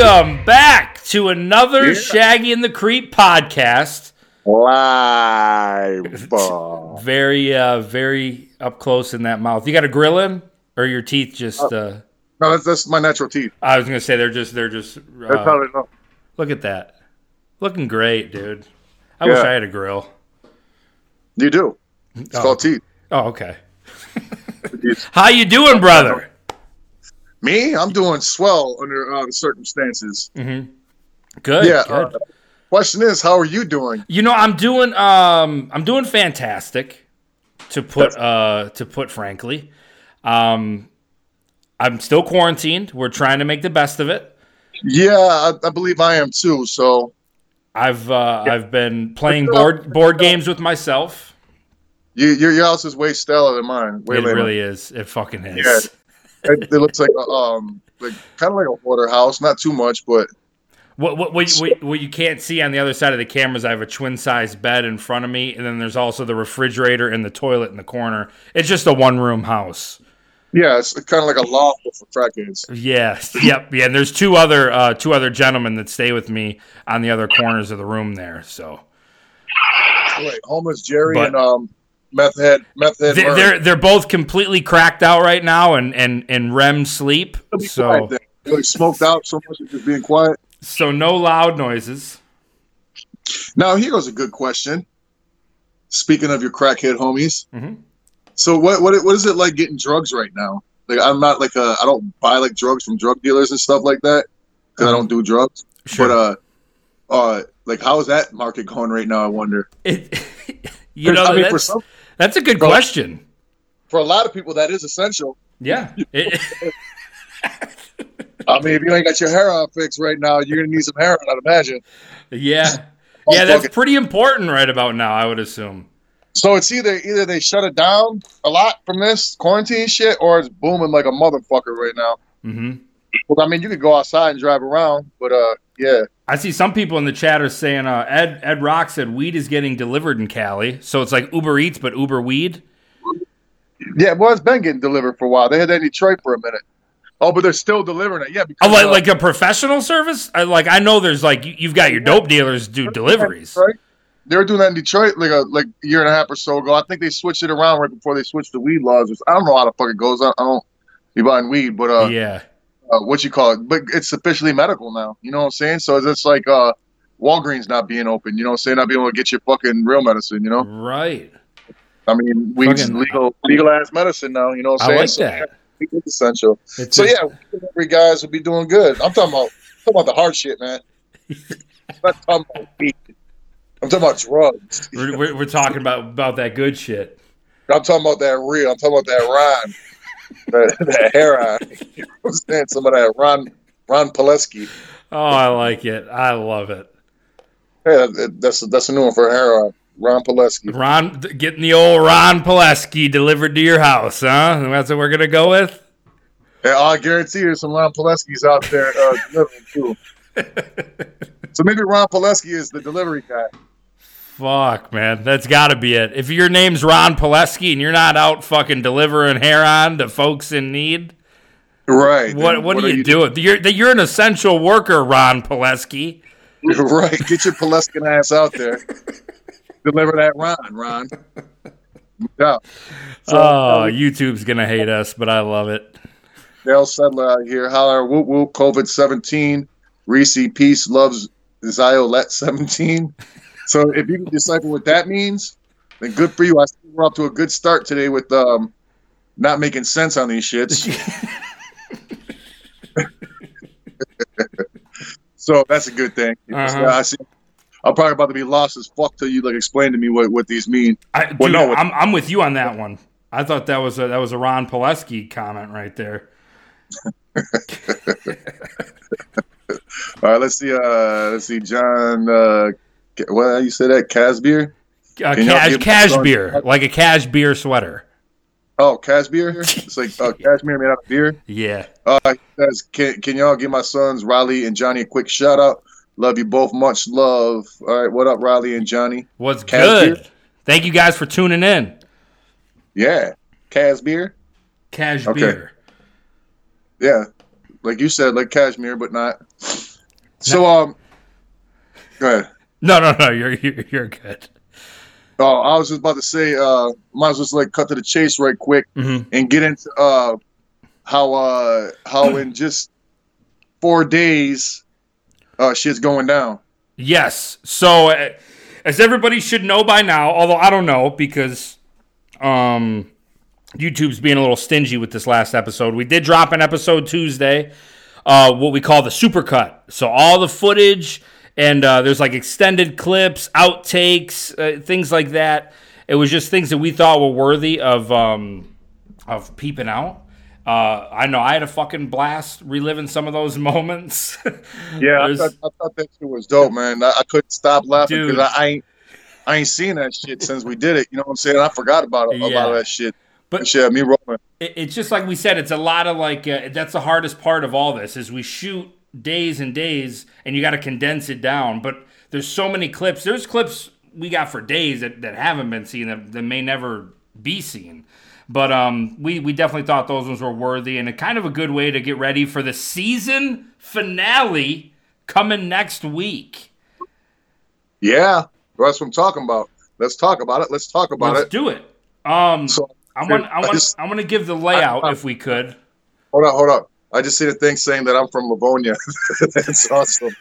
Welcome back to another Yeah. Shaggy and the Creep podcast. Live. Very, uh, very up close in that mouth. You got a grill in, or your teeth just? Uh, no, that's, that's my natural teeth. I was gonna say they're just, they're just. Uh, look at that, looking great, dude. I wish I had a grill. You do. It's Oh. called teeth. Oh, okay. How you doing, brother? Me, I'm doing swell under uh, the circumstances. Mm-hmm. Good. yeah. good. Uh, question is, how are you doing? You know, I'm doing um I'm doing fantastic to put uh to put frankly. Um I'm still quarantined. We're trying to make the best of it. Yeah, I, I believe I am too. So I've uh I've been playing board board games with myself. you, your your house is way stellar than mine. Way it later. really is. It fucking is. It, it looks like a, um like kind of like a hoarder house, not too much, but What, what, what, what, what you can't see on the other side of the cameras, I have a twin size bed in front of me, and then there's also the refrigerator and the toilet in the corner. It's just a one room house. yeah, it's kind of like a loft for crackheads. Yes. Yep. Yeah. And there's two other uh, two other gentlemen that stay with me on the other corners of the room there. So Wait, homeless Jerry But- and um meth head meth head. they're they're, they're both completely cracked out right now and and and REM sleep. So. Really smoked out so much just being quiet. so no loud noises. Now here goes a good question. Speaking of your crackhead homies, Mhm. so what what what is it like getting drugs right now? Like I'm not like a I don't buy like drugs from drug dealers and stuff like that because I don't do drugs. Sure. But uh, uh, like how is that market going right now? I wonder. It, you know I mean, for some, that's a good for- question. for a lot of people that is essential. Yeah. It- I mean, if you ain't got your heroin fixed right now, you're gonna need some hair, I'd imagine. yeah. Yeah, that's pretty important right about now. I would assume. So it's either either they shut it down a lot from this quarantine shit, or it's booming like a motherfucker right now. Mm-hmm. Well, I mean, you could go outside and drive around, but uh, yeah, I see some people in the chat are saying uh, Ed Ed Rock said weed is getting delivered in Cali, so it's like Uber Eats but Uber weed. yeah. Well, it's been getting delivered for a while. They had that in Detroit for a minute. Oh, but they're still delivering it. Yeah, because Oh, like uh, like a professional service. I, like I know there's like you- you've got your dope dealers do deliveries. Right? They were doing that in Detroit like a like a year and a half or so ago. I think they switched it around right before they switched the weed laws. I don't know how the fuck it goes. I, I don't be buying weed, but uh, Yeah, uh, what you call it? But it's officially medical now. You know what I'm saying? So it's just like uh, Walgreens not being open. You know what I'm saying? Not being able to get your fucking real medicine. You know? right. I mean, weed's Fucking- legal legalized medicine now. You know what I'm saying? I like So, that. yeah, It's essential. It's So a- yeah, every guys will be doing good. I'm talking about I'm talking about the hard shit, man. I'm not talking about weed. I'm talking about drugs. we're, we're, we're talking about about that good shit. I'm talking about that real. I'm talking about that Ron, heroin. You know I'm saying? Some of that Ron Ron Pileski. Oh, I like it. I love it. Yeah, that's that's a new one for heroin. Ron Pileski. Ron getting the old Ron Pileski delivered to your house, huh? That's what we're gonna go with. Yeah, I guarantee there's some Ron Pileskis out there uh, delivering too. So maybe Ron Pileski is the delivery guy. Fuck, man, that's got to be it. If your name's Ron Pileski and you're not out fucking delivering heroin to folks in need, Right. what then what, are you doing? You're you're an essential worker, Ron Pileski. Right. Get your Pileskin ass out there. Deliver that Ron, Ron. Yeah. So, oh, uh, YouTube's gonna hate us, but I love it. Dale Sedler out here. Holler, whoop whoop, COVID 17. Reese Peace loves Ziolet 17. So if you can decipher what that means, then good for you. I think we're off to a good start today with um not making sense on these shits. so that's a good thing. Uh-huh. I see. I'm probably about to be lost as fuck till you like explain to me what, what these mean. I, well, dude, no, I'm, I'm with you on that one. I thought that was a that was a Ron Pileski comment right there. All right, let's see. Uh, let's see, John. Uh, what you said that Casbeer? Uh, cash, cash beer, like a cash beer sweater. Oh, Casbeer. It's like uh, cashmere made out of beer. Yeah. Uh, says, can, can y'all give my sons Riley and Johnny a quick shout out? Love you both. Much love. All right, what up, Riley and Johnny? What's Cash good? beer? Thank you guys for tuning in. Yeah, Casbeer. Cash Okay. beer. Yeah, like you said, like cashmere, but not. So um, go ahead. No, no, no. You're you're, you're good. Oh, I was just about to say, uh, might as well just like cut to the chase right quick Mm-hmm. and get into uh how uh how in just four days uh shit's going down. Yes. So, uh, as everybody should know by now, although I don't know because um, YouTube's being a little stingy with this last episode, we did drop an episode Tuesday, uh, what we call the supercut. So, all the footage and uh, there's like extended clips, outtakes, uh, things like that. It was just things that we thought were worthy of um, of peeping out. Uh, I know I had a fucking blast reliving some of those moments. Yeah, I thought, I thought that shit was dope, man. I, I couldn't stop laughing because I, I ain't I ain't seen that shit since we did it. You know what I'm saying? I forgot about Yeah. lot of that shit. But- shit me rolling. it, it's just like we said it's a lot of like uh, that's the hardest part of all this is we shoot days and days and you got to condense it down but there's so many clips there's clips we got for days that, that haven't been seen that, that may never be seen but um we we definitely thought those ones were worthy and a kind of a good way to get ready for the season finale coming next week Yeah, that's what I'm talking about. Let's talk about it. Let's talk about it. let's do it um So i want i want i want to give the layout I- I- if we could hold on, hold on. I just see a thing saying that I'm from Livonia. That's awesome.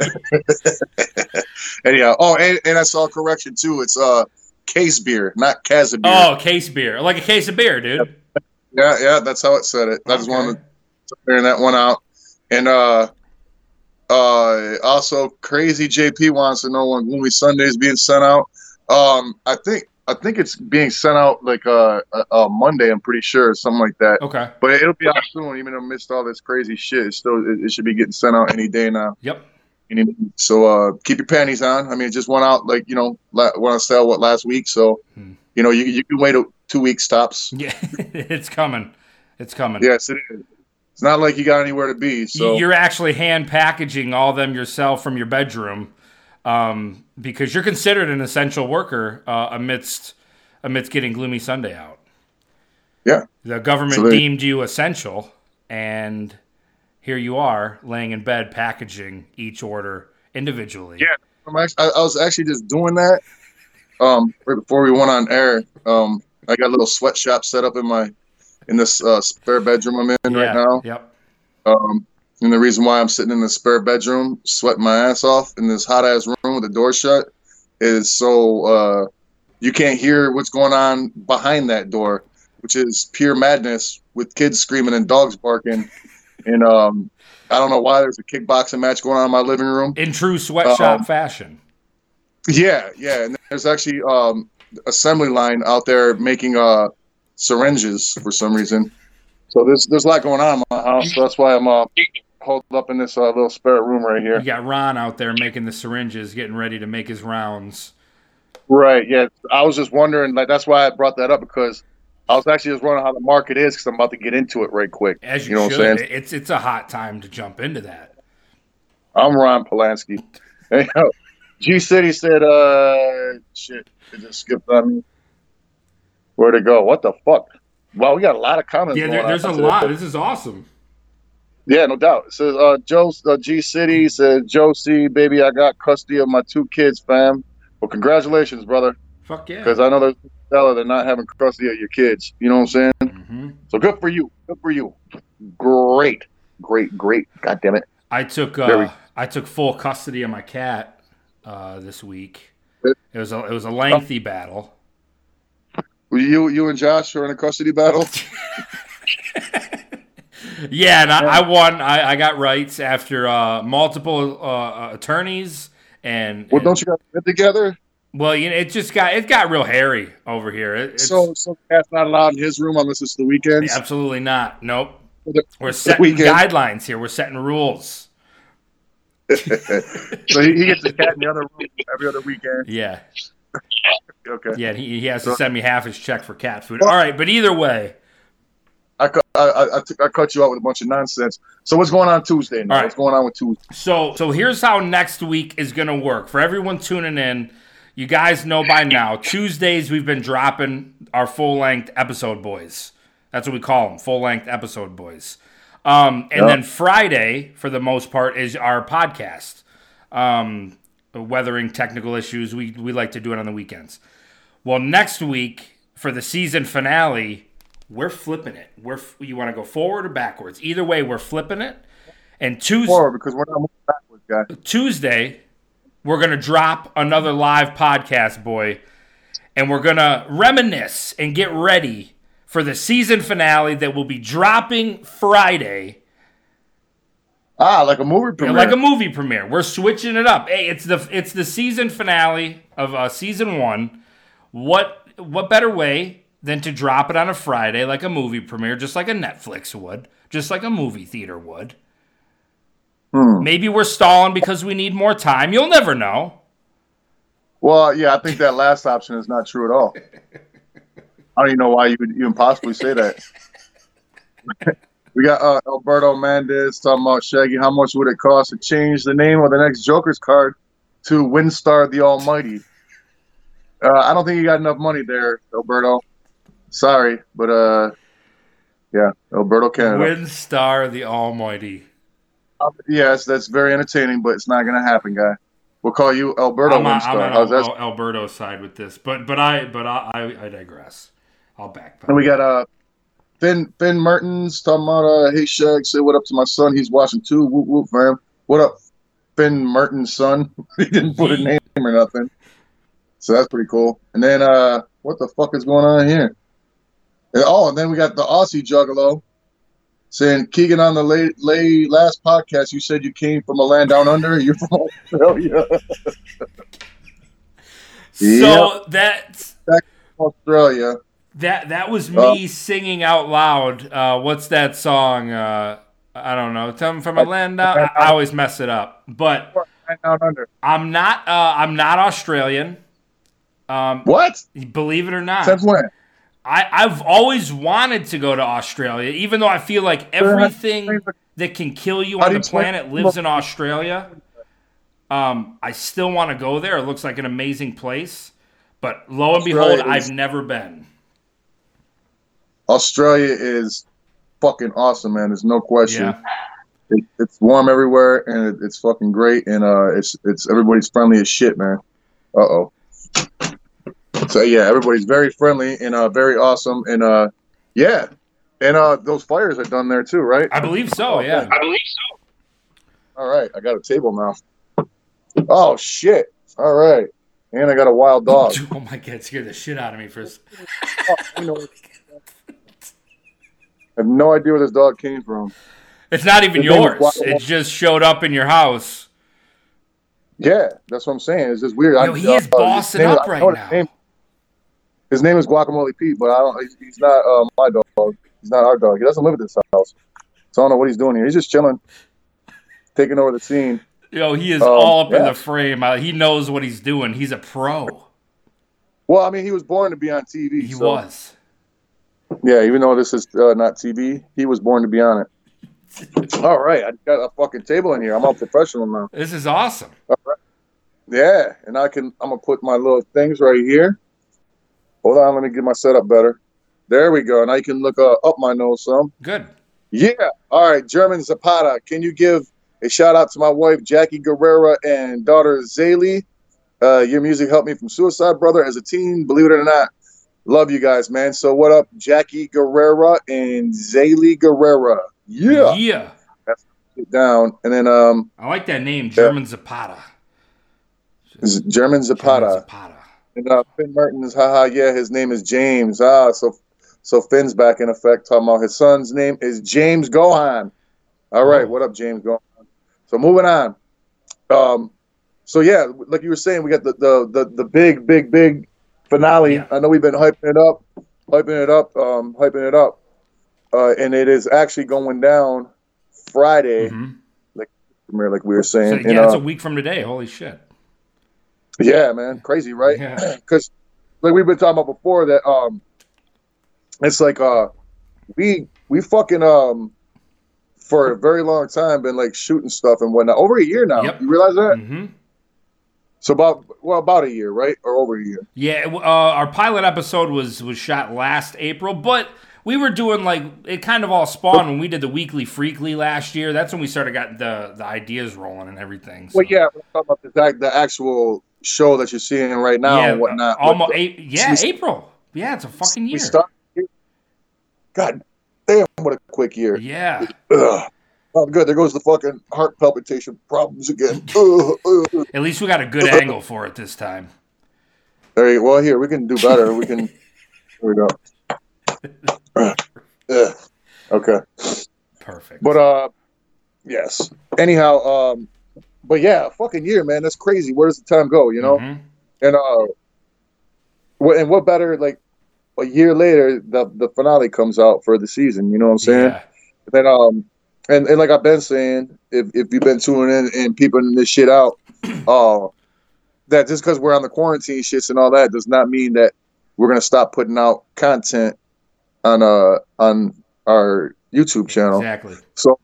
Anyhow, oh, and, and I saw a correction too. It's uh case beer, not Casabeer. oh case beer like a case of beer dude Yeah, yeah, that's how it said it. I just wanted to clear that one out. And uh uh also crazy JP wants to know when Gloomy Sunday is being sent out. Um I think I think it's being sent out like uh, uh, uh Monday, I'm pretty sure, something like that. okay But it'll be out soon, even missed all this crazy shit. It's still it, it should be getting sent out any day now. yep Any- So uh keep your panties on. I mean it just went out like, you know, la- went on sale what last week, so Hmm. you know, you you can wait a, two weeks tops. Yeah, it's coming. It's coming. Yes, it is. It's not like you got anywhere to be. So You're actually hand packaging all them yourself from your bedroom um, because you're considered an essential worker uh, amidst amidst getting Gloomy Sunday out. yeah, The government So they- deemed you essential, and here you are laying in bed packaging each order individually. Yeah. I'm actually, I, I was actually just doing that um, right before we went on air. Um, I got a little sweatshop set up in my in this uh, spare bedroom I'm in right now. Yep. Um, and the reason why I'm sitting in the spare bedroom, sweating my ass off in this hot ass room with the door shut, is so uh, you can't hear what's going on behind that door, which is pure madness with kids screaming and dogs barking. And um, I don't know why there's a kickboxing match going on in my living room. In true sweatshop Um, fashion. Yeah, yeah. And there's actually um, assembly line out there making uh, syringes for some reason. So there's there's a lot going on in my house. So that's why I'm uh, holed up in this uh, little spare room right here. You got Ron out there making the syringes, getting ready to make his rounds. Right. Yeah. I was just wondering, like, that's why I brought that up because I was actually just wondering how the market is because I'm about to get into it right quick. As you, You know what I'm saying? It's it's a hot time to jump into that. I'm Ron Polanski. Hey, yo, G City said, uh, shit, it just skipped on me. Where to go? What the fuck? Wow, we got a lot of comments. Yeah, there, there's a lot. This is awesome. Yeah, no doubt. It says uh, Joe uh, G City says Joe C, baby, I got custody of my two kids, fam. Well, congratulations, brother, Fuck yeah. because I know there's fella that not having custody of your kids. You know what I'm saying? hmm So good for you. Good for you. Great, great, great. God damn it. I took Very- uh, I took full custody of my cat uh, this week. It was a it was a lengthy battle. Were You, you and Josh are in a custody battle. Yeah, and I, I won. I, I got rights after uh, multiple uh, attorneys and. Well, and- don't you guys live together? Well, you know, it just got it got real hairy over here. It, it's, So, so the cat's not allowed in his room unless it's the weekends. absolutely not. Nope. The- We're setting guidelines here. We're setting rules. so he, he gets his cat in the other room every other weekend. Yeah. Okay. Yeah, he, he has to send me half his check for cat food. All right, but either way, I, cut- I, I, I, cut you out with a bunch of nonsense. So what's going on Tuesday? Now? Right. What's going on with Tuesday? so so here's how next week is going to work for everyone tuning in. You guys know by now. Tuesdays we've been dropping our full length episode boys. That's what we call them, full length episode boys. Um, and Yeah. then Friday, for the most part, is our podcast. Um, weathering technical issues. We we like to do it on the weekends. Well, next week for the season finale, we're flipping it. We're you want to go forward or backwards? Either way, we're flipping it. And Tuesday, Forward because we're not moving backwards, guy. Tuesday, we're going to drop another live podcast, boy. And we're going to reminisce and get ready for the season finale that will be dropping Friday. Ah, like a movie premiere. Like a movie premiere. We're switching it up. Hey, it's the it's the season finale of uh, season 1. What what better way than to drop it on a Friday like a movie premiere just like a Netflix would, just like a movie theater would. Hmm. Maybe we're stalling because we need more time. You'll never know. Well, yeah, I think that last option is not true at all. I don't even know why you would even possibly say that. we got uh, Alberto Mendez talking about Shaggy. How much would it cost to change the name of the next Joker's card to Windstar the Almighty? Uh, I don't think you got enough money there, Alberto. Sorry, but uh, yeah, Alberto Canada. Windstar the Almighty. yes, that's very entertaining, but it's not gonna happen, guy. We'll call you Alberto I'm on, I'm on Al- that? Al- Alberto's side with this, but but I but I I, I digress. I'll back. And we got uh Finn Finn Mertens talking about uh hey Shag, say what up to my son. He's watching too. Whoop whoop fam. What up, Finn Mertens' son? he didn't put a name or nothing. So that's pretty cool. And then uh what the fuck is going on here? And- oh, and then we got the Aussie Juggalo saying Kegan on the late, late last podcast you said you came from a land down under. You're from Australia. So that's Australia. that that was Uh, me singing out loud. Uh, what's that song? Uh, I don't know. Come from a land down. I, I always mess it up, but Land down under. I'm not. Uh, I'm not Australian. Um, What? believe it or not, Since when? I, I've always wanted to go to Australia, even though I feel like everything that can kill you on the planet lives in Australia. Um, I still want to go there. It looks like an amazing place, but lo and behold, Australia is- I've never been. Australia is fucking awesome, man. There's no question. Yeah, It, it's warm everywhere, and it, it's fucking great. And uh, it's it's everybody's friendly as shit, man. Uh oh. So yeah, everybody's very friendly and uh, very awesome, and uh, yeah, and uh, those fires are done there too, right? I believe so. Yeah, I believe so. All right, I got a table now. Oh shit! All right, and I got a wild dog. Oh my god, scared the shit out of me for. a s- You know, I have no idea where this dog came from. It's not even His yours. It just showed up in your house. Yeah, that's what I'm saying. It's just weird. Yo, he is his bossing name- up right now. name- his name is Guacamole Pete, but I don't. He's, he's not uh, my dog. He's not our dog. He doesn't live at this house, so I don't know what he's doing here. He's just chilling, taking over the scene. Yo, he is Um, all up in the frame. Uh, he knows what he's doing. He's a pro. Well, I mean, he was born to be on TV. He so, was. Yeah, even though this is uh, not TV, he was born to be on it. All right, I got a fucking table in here. I'm all professional now. This is awesome. Yeah, and I can. I'm gonna put my little things right here. Hold on, let me get my setup better. There we go. Now you can look uh, up my nose some. Good. Yeah. All right, German Zapata. Can you give a shout out to my wife Jackie Guerrera and daughter Zaylee? Uh, your music helped me from Suicide Brother as a teen. Believe it or not, love you guys, man. So what up, Jackie Guerrera and Zaylee Guerrera? Yeah. Yeah. Down, and then um, I like that name, German Zapata. Z- German German Zapata. And uh, Finn Mertens, haha, yeah, his name is James. Ah, so so Finn's back in effect talking about his son's name is James Gohan. All right, what up, James Gohan? So moving on. Um, so yeah, like you were saying, we got the the the, the big, big, big finale. Yeah. I know we've been hyping it up, hyping it up, um, hyping it up, uh, and it is actually going down Friday, Mhm. premiere, like we were So, saying. yeah, and, it's uh, a week from today. Holy shit. Yeah, man, crazy, right? Yeah. Because like we've been talking about before, that um, it's like uh, we we fucking um, for a very long time been like shooting stuff and whatnot. Over a year now. Yep. You realize that? hmm So about well about a year, right, or over a year. Yeah, uh, our pilot episode was was shot last April, but we were doing like it kind of all spawned when we did the weekly freakly last year. That's when we started got the the ideas rolling and everything. So. Well, yeah, we're talking about the, the actual show that you're seeing right now yeah, and whatnot. almost But- a, yeah, April. Yeah, it's a fucking year. We start. God damn, what a quick year. yeah, Ugh. Oh, good. There goes the fucking heart palpitation problems again. At least we got a good angle for it this time. There you Well, here we can do better. We can. Here we go. Ugh. Okay, Perfect. but uh, yes. Anyhow, um, but yeah, fucking year, man. That's crazy. Where does the time go? You know. Mhm. And uh, what and what better like a year later the the finale comes out for the season. You know what I'm saying? Yeah. then um and, and like I've been saying, if if you've been tuning in and peeping this shit out, uh that just because we're on the quarantine shits and all that does not mean that we're gonna stop putting out content on uh on our YouTube channel. Exactly. So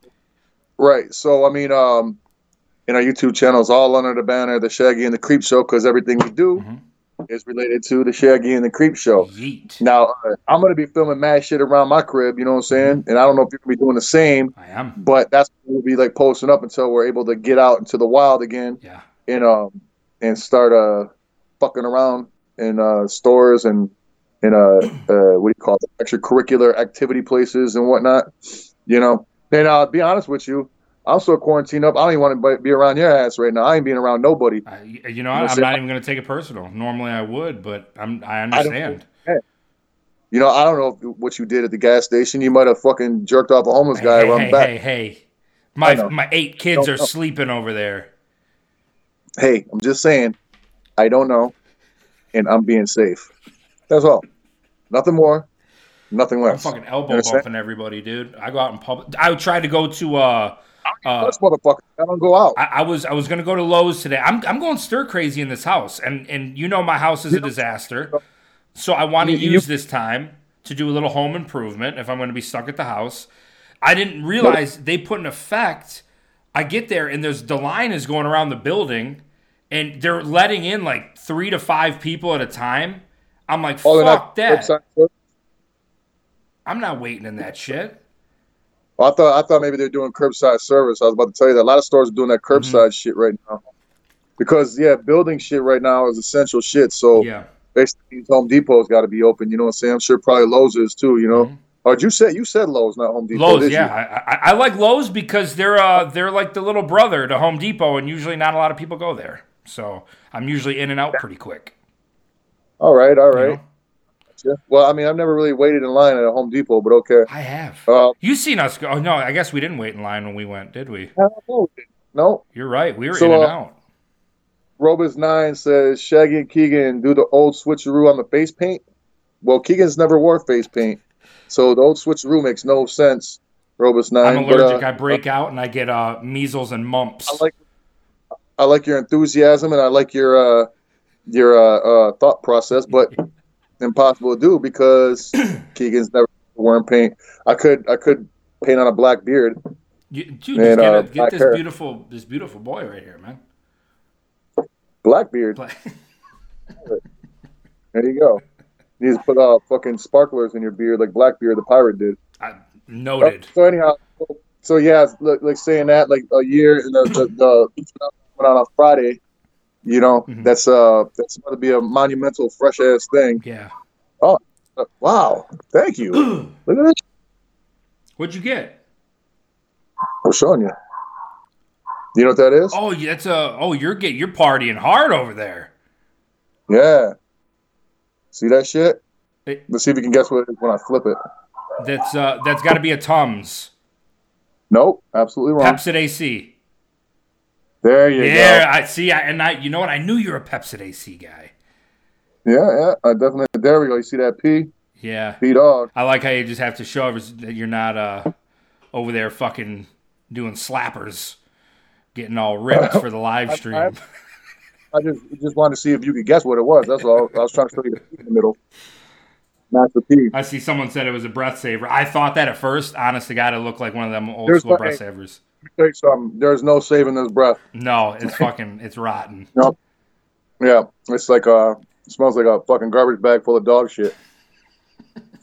right. So I mean um in our YouTube channels, all under the banner the Shaggy and the Creep Show because everything we do Mhm. is related to the Shaggy and the Creep Show. Yeet. Now uh, I'm gonna be filming mad shit around my crib, you know what I'm saying? And I don't know if you're gonna be doing the same, I am. but that's what we'll be like posting up until we're able to get out into the wild again Yeah. and um and start uh fucking around in uh stores and in uh, uh what do you call it extracurricular activity places and whatnot. You know. And I'll be honest with you, I'm so quarantined up. I don't even want to be around your ass right now. I ain't being around nobody. I, you know, You know, I'm not even going to take it personal. Normally I would, but I'm. I understand. You know, I don't know what you did at the gas station. You might have fucking jerked off a homeless Hey, guy hey, hey, back. hey, hey. My my eight kids are know. sleeping over there. hey, I'm just saying, I don't know, and I'm being safe. That's all. Nothing more, nothing less. I'm fucking elbow bumping everybody, dude. I go out in public. I would try to go to. uh uh, motherfucker, I don't go out. I, I was I was gonna go to Lowe's today. I'm I'm going stir crazy in this house, and and you know my house is a disaster. So I want to use this time to do a little home improvement if I'm going to be stuck at the house. I didn't realize they put an effect. I get there and there's the line is going around the building, and they're letting in like three to five people at a time. I'm like, Oh, fuck that. I'm not waiting in that shit. Oh, I thought I thought maybe they're doing curbside service. I was about to tell you that a lot of stores are doing that Mm-hmm. curbside shit right now. Because yeah, building shit right now is essential shit. So Yeah. basically, Home Depot's got to be open. You know what I'm saying? I'm sure probably Lowe's is too. You know, Mhm. or you said you said Lowe's, not Home Depot. Lowe's, yeah? I, I, I like Lowe's because they're uh they're like the little brother to Home Depot, and usually not a lot of people go there. So I'm usually in and out pretty quick. All right, all right. you know? Yeah. Well, I mean, I've never really waited in line at a Home Depot, but okay. I have. Uh, You seen us go? Oh no, I guess we didn't wait in line when we went, did we? no. You're right. We were So, in and uh, out. Robus Nine says Shaggy and Kegan do the old switcheroo on the face paint. Well, Kegan's never wore face paint, so the old switcheroo makes no sense. Robus Nine. I'm but, uh, allergic. I break out and I get uh measles and mumps. I like I like your enthusiasm and I like your uh, your uh, uh, thought process, but impossible to do because Kegan's never worn paint. I could I could paint on a black beard. You, dude, and, just get, uh, get this hair. beautiful this beautiful boy right here, man. Black beard. Like- There you go. You need to put uh, fucking sparklers in your beard like Blackbeard the pirate did. I, noted. So anyhow, so, so yeah, like, like saying that like a year and the the, the went on a Friday. You know, Mhm. that's uh that's going to be a monumental fresh ass thing. Yeah. Oh, wow, thank you. Look at this. What'd you get? I'm showing you. You know what that is? Oh, yeah, that's a. Oh, you're getting you're partying hard over there. Yeah. See that shit? It- Let's see if you can guess what it is when I flip it. That's uh that's got to be a Tums Nope, absolutely wrong. Pepcid AC. There you go. Yeah, I see. I, and I, you know what? I knew you were a Pepcid AC guy. Yeah, yeah. I definitely. There we go. You see that P? Yeah, P dog. I like how you just have to show that you're not uh over there fucking doing slappers, getting all ripped for the live stream. I- I just just wanted to see if you could guess what it was. That's all. I was trying to show you in the middle. Master P. I see someone said it was a breath saver. I thought that at first. Honest to God, it looked like one of them old There's school like- breath savers. Let tell you something. There's no saving this breath. No, it's fucking, it's rotten. Yeah, it's like a it smells like a fucking garbage bag full of dog shit.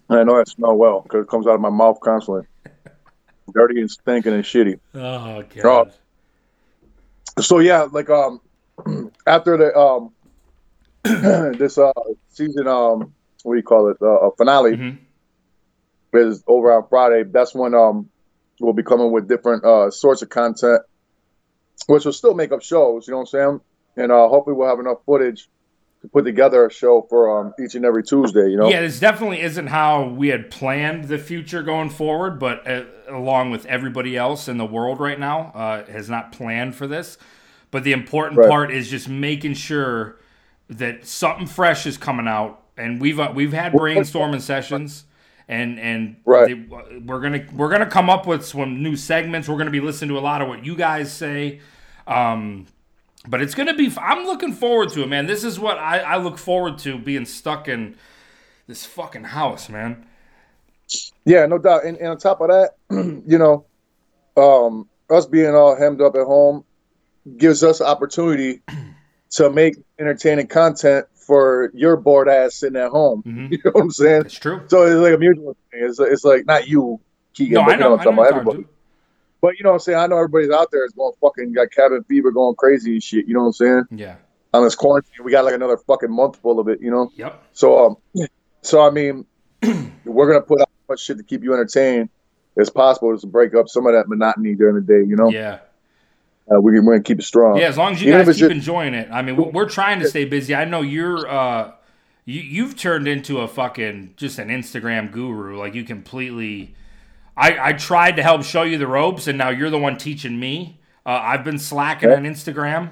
I know that smell well because it comes out of my mouth constantly. Dirty and stinking and shitty. Oh god. So yeah, like um, after the um, this uh season um, what do you call it? Uh, finale Mhm. is over on Friday. That's when um, we'll be coming with different uh sorts of content, which will still make up shows. You know what I'm saying? And uh, hopefully we'll have enough footage to put together a show for um each and every Tuesday. You know? Yeah, this definitely isn't how we had planned the future going forward, but uh, along with everybody else in the world right now, uh, has not planned for this. But the important Right. part is just making sure that something fresh is coming out, and we've uh, we've had brainstorming sessions, and and Right. they- we're gonna we're gonna come up with some new segments. We're gonna be listening to a lot of what you guys say. Um, but it's gonna be. I'm looking forward to it, man. This is what I, I look forward to being stuck in this fucking house, man. Yeah, no doubt. And, and on top of that, you know, um, us being all hemmed up at home gives us opportunity to make entertaining content for your bored ass sitting at home. Mhm. You know what I'm saying? It's true. So it's like a mutual thing. It's, it's like not you, Kegan, No, but I you know, know. I'm talking about everybody. But you know what I'm saying? I know everybody's out there is going fucking got cabin fever going crazy and shit. You know what I'm saying? Yeah. On this quarantine, we got like another fucking month full of it, you know? Yep. So um, so I mean, we're gonna put out as much shit to keep you entertained as possible, to break up some of that monotony during the day. You know, Yeah. Uh, we, we're gonna keep it strong. Yeah. As long as you Even guys keep just- enjoying it. I mean, we- we're trying to stay busy. I know you're. uh you, you've turned into a fucking just an Instagram guru. Like you completely. I, I tried to help show you the ropes, and now you're the one teaching me. Uh, I've been slacking Yeah. on Instagram,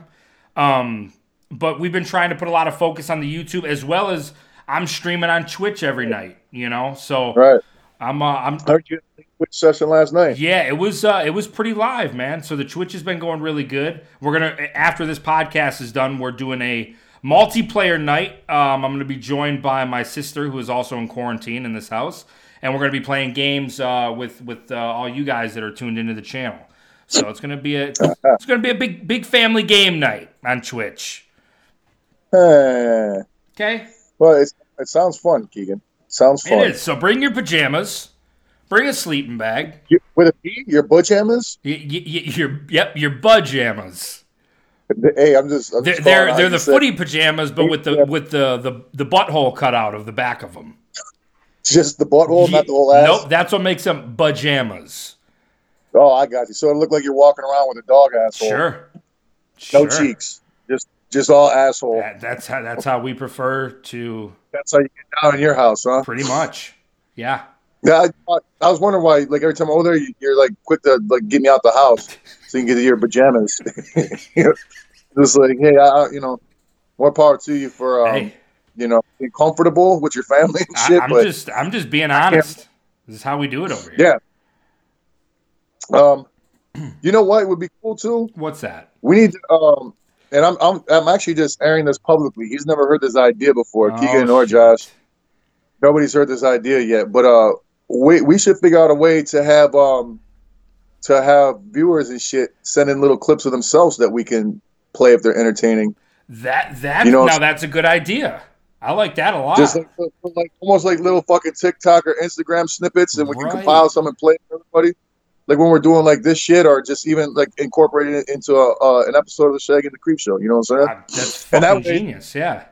um, but we've been trying to put a lot of focus on the YouTube as well as I'm streaming on Twitch every night. You know, so Right. I'm uh, I'm heard you Twitch session last night. Yeah, it was uh, it was pretty live, man. So the Twitch has been going really good. We're gonna after this podcast is done, we're doing a multiplayer night. Um, I'm gonna be joined by my sister, who is also in quarantine in this house, and we're gonna be playing games uh, with with uh, all you guys that are tuned into the channel. So it's gonna be a it's gonna be a big big family game night on Twitch. Okay, well, it's, it sounds fun, Kegan. Sounds fun. it is. So bring your pajamas, bring a sleeping bag. You, with a P, your pajamas. Y- y- y- your yep, your pajamas. Hey, I'm just. I'm They're just they're, they're the said- footy pajamas, but with the with the, the the butthole cut out of the back of them. Just the butthole, not the whole ass. Nope, that's what makes them pajamas. Oh, I got you. So it looked like you're walking around with a dog asshole. Sure. No Sure. cheeks. Just just all asshole. That- that's how that's how we prefer to That's how you get down in your house, huh? pretty much. Yeah. Yeah, I, I was wondering why. Like every time I'm over there, you- you're like quick to like get me out the house so you can get to your pajamas. Just like, hey, I, you know, more power to you for um, Hey, you know being comfortable with your family and I, shit. I'm but just I'm just being honest. This is how we do it over here. yeah, um, you know what would be cool too? What's that? We need to, um, and I'm I'm I'm actually just airing this publicly. He's never heard this idea before, Kegan Oh, or. Josh. Nobody's heard this idea yet, but uh, we we should figure out a way to have um to have viewers and shit send in little clips of themselves that we can play if they're entertaining. That that You know- now that's a good idea. I like that a lot. Just like, like almost like little fucking TikTok or Instagram snippets, and we can compile some and play for everybody. Like when we're doing like this shit, or just even like incorporating it into a, uh, an episode of the Shag and the Creep Show. You know what I'm saying? Ah, that's And that way- genius. Yeah.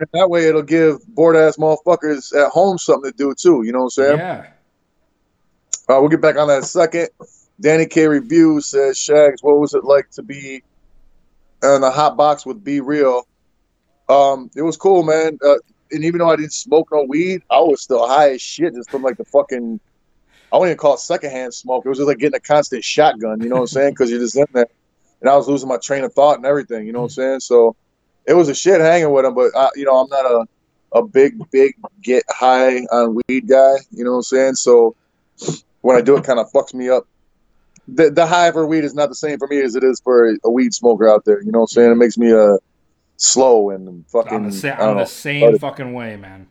And that way, it'll give bored ass motherfuckers at home something to do too. You know what I'm saying? Yeah. Uh, we'll get back on that in a second. Danny K review says, "Shags, what was it like to be in a hot box with B-Real?" Um, it was cool, man. Uh, and even though I didn't smoke no weed, I was still high as shit just from like the fucking. I wouldn't even call it secondhand smoke. It was just like getting a constant shotgun. You know what I'm saying? Because you're just in there, and I was losing my train of thought and everything. You know what I'm saying? So it was a shit hanging with him. But I, you know, I'm not a a big, big get high on weed guy. You know what I'm saying? So when I do it, kind of fucks me up. The, the high for weed is not the same for me as it is for a weed smoker out there. You know what I'm saying? It makes me uh slow and fucking. I'm the, sa- I'm the same fucking way, man.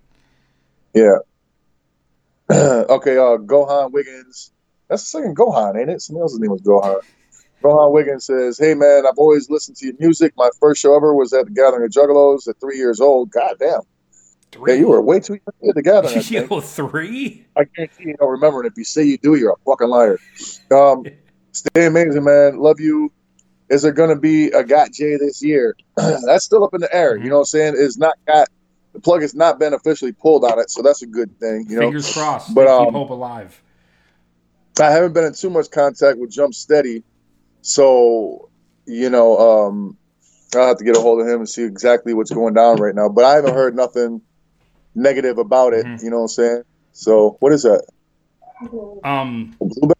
Yeah. okay, uh, Gohan Wiggins. That's the second Gohan, ain't it? Somebody else's name was Gohan. Gohan Wiggins says, Hey man, I've always listened to your music. My first show ever was at the Gathering of Juggalos at three years old. God damn. Three. Yeah, you were way too young together. I think. Yo, three? I guarantee you don't remember it. If you say you do, you're a fucking liar. Um, stay amazing, man. Love you. Is there going to be a Got J this year? that's still up in the air. You know what I'm saying? It's not got the plug has not been officially pulled on it, so that's a good thing. You know, Fingers crossed. But, They keep um, hope alive. I haven't been in too much contact with Jumpsteady, so you know, um, I'll have to get a hold of him and see exactly what's going down right now. But I haven't heard nothing negative about it. Mhm. You know what I'm saying? So what is that? Um, Blueberry?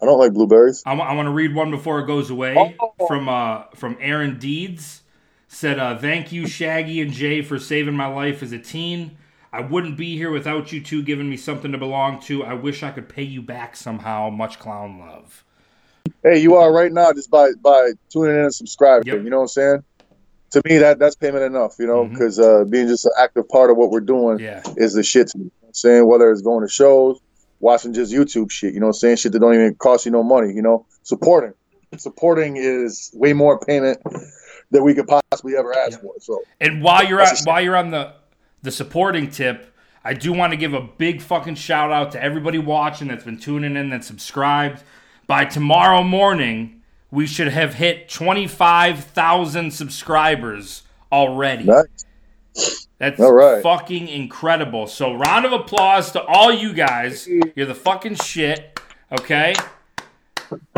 I don't like blueberries. I want to read one before it goes away Oh. from uh from Aaron Deeds. Said, uh, "Thank you, Shaggy and Jay, for saving my life as a teen. I wouldn't be here without you two giving me something to belong to. I wish I could pay you back somehow. Much clown love." Hey, you are right now just by by tuning in and subscribing. Yep. You know what I'm saying? To me, that that's payment enough. You know, because uh, being just an active part of what we're doing Yeah, is the shit. To me. You know what I'm saying whether it's going to shows, watching just YouTube shit. You know, what I'm saying shit that don't even cost you no money. You know, supporting, supporting is way more payment than we could possibly ever ask Yep. for. So and while you're at, while you're on the the supporting tip, I do want to give a big fucking shout out to everybody watching that's been tuning in, that's subscribed. By tomorrow morning, we should have hit twenty five thousand subscribers already. nice. That's All right. fucking incredible. So round of applause to all you guys. You're the fucking shit. Okay.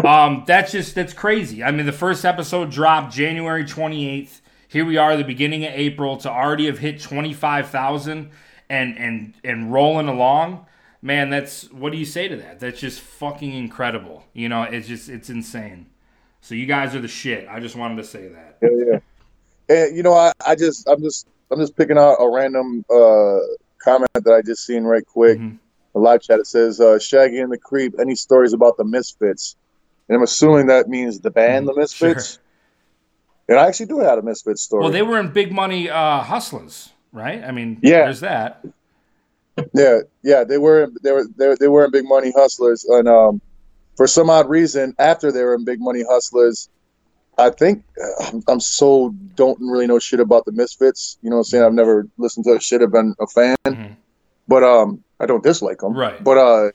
Um, that's just that's crazy. I mean, the first episode dropped January 28th. Here we are, the beginning of April, to already have hit 25,000 and and and rolling along. Man, that's what do you say to that? That's just fucking incredible. You know, it's just it's insane. So you guys are the shit. I just wanted to say that. Yeah, yeah. And you know, I, I just I'm just I'm just picking out a random uh comment that I just seen right quick. Mhm. The live chat it says uh, Shaggy and the Creep. Any stories about the Misfits? And I'm assuming that means the band, the Misfits. And I actually do have a Misfits story. Well, they were in Big Money uh, Hustlas, right? I mean, Yeah. there's that. yeah, yeah, they were they were they were, they were in Big Money Hustlas, and um, for some odd reason, after they were in Big Money Hustlas, I think uh, I'm, I'm so don't really know shit about the Misfits. You know what I'm saying? I've never listened to the shit. I've been a fan, Mhm. but um, I don't dislike him. Right. But uh,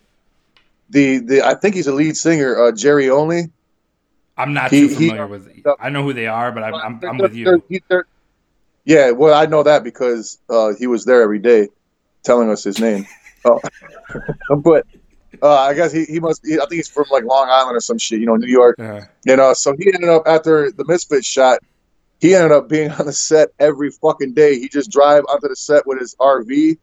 the the I think he's a lead singer, uh, Jerry Only. I'm not He- too he- familiar with. I know who they are, but I'm, I'm, I'm with you. they're- he- they're- yeah, well, I know that because uh, he was there every day, telling us his name. oh. but uh, I guess he, he must. He, I think he's from like Long Island or some shit. You know, New York. Uh, You know, so he ended up after the Misfits shot. He ended up being on the set every fucking day. He just drive onto the set with his RV,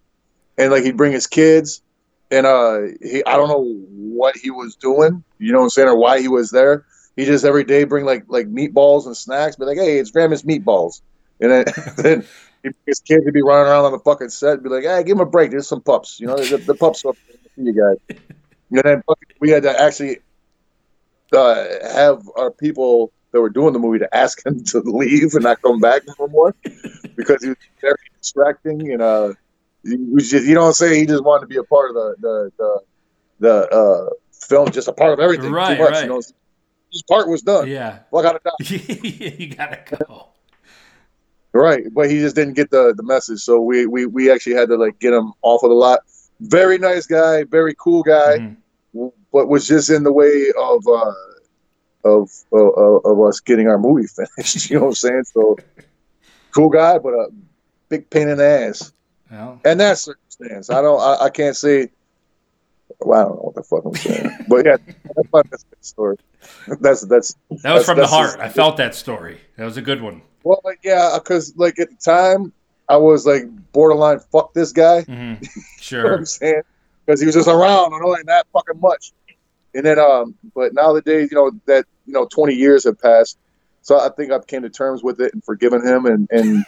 and like he'd bring his kids, and uh, he I don't know what he was doing. You know what I'm saying, or why he was there. He just every day bring like like meatballs and snacks, be like, hey, it's Grandma's meatballs, and then then he, his kids would be running around on the fucking set, and be like, hey, give him a break. There's some pups. You know, the, the pups are for you guys. And then we had to actually uh, have our people that were doing the movie to ask him to leave and not come back no more because he was very distracting and uh, just you know what I'm saying. He just wanted to be a part of the the the, the uh, film, just a part of everything. Right, too much, right. You know, his part was done. yeah, Fuck out of time. you gotta go. Right, but he just didn't get the the message, so we we we actually had to like get him off of the lot. Very nice guy, very cool guy. Mhm. but was just in the way of uh, of, of of us getting our movie finished. You know what I'm saying? So cool guy, but a big pain in the ass. Well, And that circumstance, I don't, I, I can't see. Well, I don't know what the fuck I'm saying, but yeah, that's my best story. That's that's that was That's- from the heart. just- I felt that story. That was a good one. well, like, yeah, because like at the time, I was like borderline fuck this guy. hmm You know what Sure. I'm saying? Because he was just around and only that fucking much. And then, um, but now the days, you know, that you know, 20 years have passed, so I think I've came to terms with it and forgiven him and and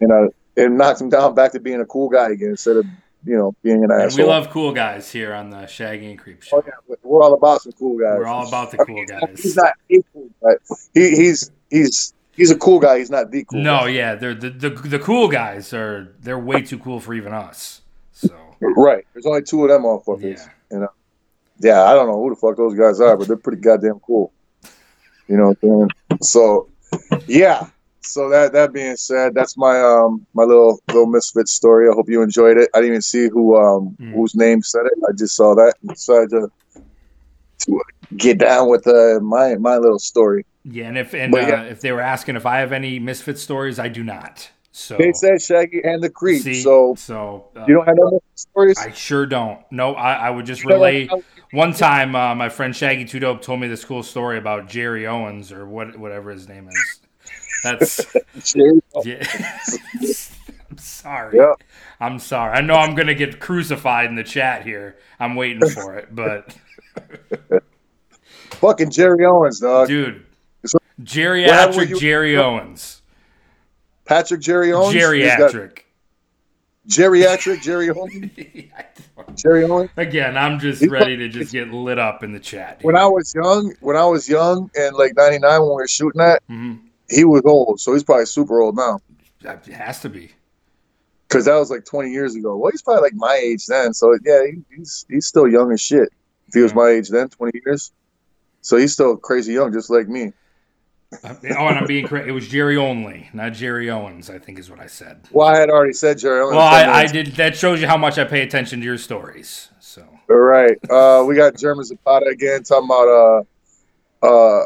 and uh and knocks him down back to being a cool guy again instead of you know being an And we love cool guys here on the Shaggy and Creep Show. Oh yeah, we're all about some cool guys. We're all about the I cool mean, guys. He's not a cool guy. He, he's he's he's a cool guy. He's not the cool. No, guy. yeah, they're the, the the cool guys are they're way too cool for even us. So right. There's only two of them motherfuckers. yeah, You know, yeah, I don't know who the fuck those guys are, but they're pretty goddamn cool. You know what I'm saying? So, yeah. So that that being said, that's my um my little little misfit story. I hope you enjoyed it. I didn't even see who um Mm. whose name said it. I just saw that and decided to to get down with uh, my my little story. Yeah, and if and But uh, yeah. if they were asking if I have any misfit stories, I do not. So They said Shaggy and the Creep, see, so so uh, you don't have no stories. I sure don't. No, I, I would just relay. One time, uh, my friend Shaggy Two Dope told me this cool story about Jerry Owens or what whatever his name is. That's yeah. I'm sorry. Yeah. I'm sorry. I know I'm gonna get crucified in the chat here. I'm waiting for it, but Fucking Jerry Owens, dog. dude, So- geriatric Jerry Owens, Patrick Jerry Owens. Geriatric. Geriatric Jerry Owens. Jerry Owens. Again, I'm just He's ready to just get lit up in the chat. When I was young, when I was young and like '99 when we were shooting that, hmm he was old, so he's probably super old now. It has to be. Because that was like 20 years ago. Well, he's probably like my age then. So yeah, he, he's he's still young as shit. If he was my age then, 20 years. So he's still crazy young, just like me. Uh, Oh, and I'm being correct. It was Jerry only, not Jerry Owens. I think is what I said. Well, I had already said Jerry Owens. Well, I, I did. That shows you how much I pay attention to your stories. So All right. Uh, we got German Zapata again talking about uh, uh,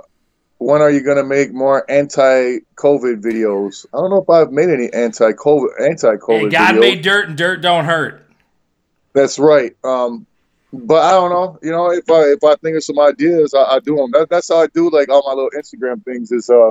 when are you gonna make more anti-COVID videos? I don't know if I've made any anti-COVID anti-COVID. hey, God videos. made dirt, and dirt don't hurt. That's right. Um, but I don't know. You know, if I if I think of some ideas, I, I do them. That, that's how I do like all my little Instagram things. Is uh,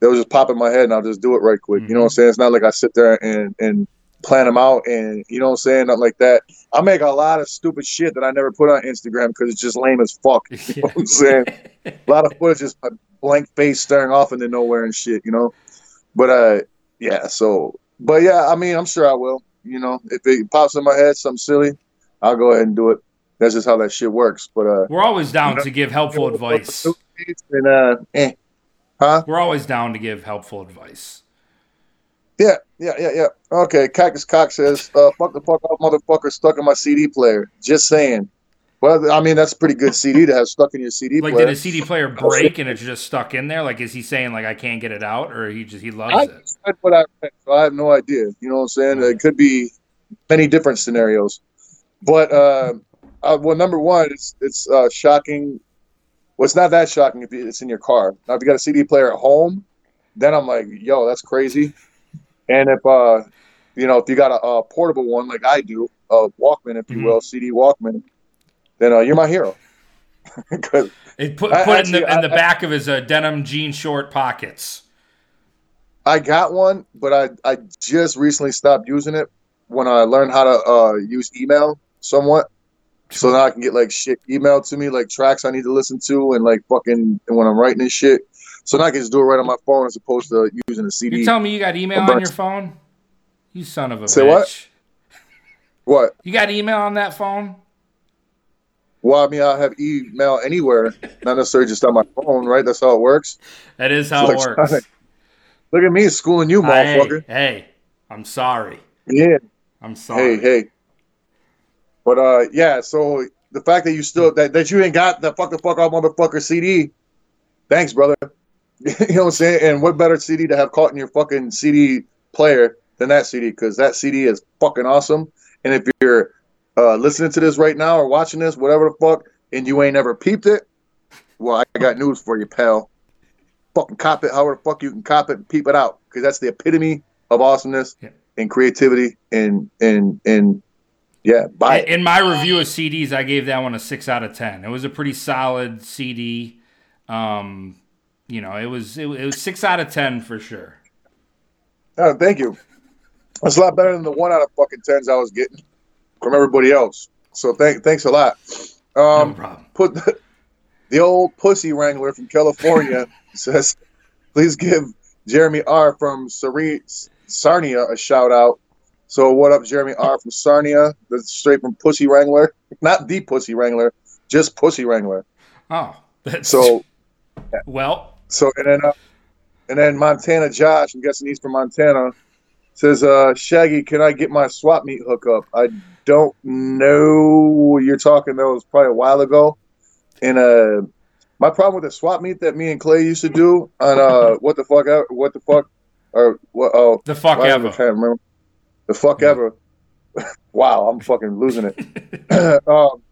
they'll just pop in my head and I'll just do it right quick. You know what I'm saying? It's not like I sit there and and plan them out and you know what I'm saying, nothing like that. I make a lot of stupid shit that I never put on Instagram because it's just lame as fuck. You know what I'm saying? a lot of footage just a blank face staring off into nowhere and shit. You know, but uh, yeah. So, but yeah, I mean, I'm sure I will. You know, if it pops in my head, something silly, I'll go ahead and do it. That's just how that shit works. But uh, We're always down to give helpful advice. and uh, eh. huh? We're always down to give helpful advice. Yeah, yeah, yeah, yeah. Okay, Cactus Cock says, uh, "Fuck the fuck off, motherfucker, stuck in my CD player." Just saying. Well, I mean, that's a pretty good CD to have stuck in your CD Like, player. did a CD player break and it's just stuck in there? Like, is he saying like I can't get it out, or he just he loves I it? read what I read, so I have no idea. You know what I'm saying? It could be many different scenarios. But uh, uh, well, number one, it's it's uh, shocking. Well, it's not that shocking if it's in your car. Now, if you got a CD player at home, then I'm like, yo, that's crazy. And if uh, you know, if you got a, a portable one like I do, a Walkman, if you Mhm. will, CD Walkman, then uh, you're my hero. 'Cause It put I- put it in the in the I- back of his uh, denim jean short pockets. I got one, but I, I just recently stopped using it when I learned how to uh, use email somewhat. So now I can get like shit emailed to me, like tracks I need to listen to, and like fucking and when I'm writing this shit. So now I can just do it right on my phone as opposed to using a CD. You telling me you got email on your phone? You son of a Say bitch. what? what? You got email on that phone? Well, I mean, I have email anywhere, not necessarily just on my phone, right? That's how it works. That is how it Electronic. works. Look at me schooling you, Hey, motherfucker. hey, I'm sorry. Yeah. I'm sorry. Hey, hey. But uh, yeah. So the fact that you still that, that you ain't got the fuck the fuck off motherfucker CD, thanks, brother. you know what I'm saying? And what better CD to have caught in your fucking CD player than that CD? Because that CD is fucking awesome. And if you're uh, listening to this right now or watching this, whatever the fuck, and you ain't ever peeped it, well, I got news for you, pal. Fucking cop it, however the fuck you can cop it and peep it out, because that's the epitome of awesomeness Yeah. and creativity and and and yeah, buy it. In my review of CDs, I gave that one a six out of ten. It was a pretty solid CD. Um, you know, it was it, it was six out of ten for sure. Oh, thank you. That's a lot better than the one out of fucking tens I was getting from everybody else. So thank thanks a lot. No Um, problem. put the, the old pussy wrangler from California says, please give Jeremy R from Sari- Sarnia a shout out. So what up, Jeremy R from Sarnia? That's straight from Pussy Wrangler, not the Pussy Wrangler, just Pussy Wrangler. Oh, that's So well. So and then uh, and then Montana Josh, I'm guessing he's from Montana, says, uh, Shaggy, can I get my swap meet hookup? I don't know what you're talking. That was probably a while ago. And uh, My problem with the swap meet that me and Clay used to do on uh what the fuck what the fuck or what oh The fuck I ever. trying to remember the fuck ever. wow, I'm fucking losing it. um,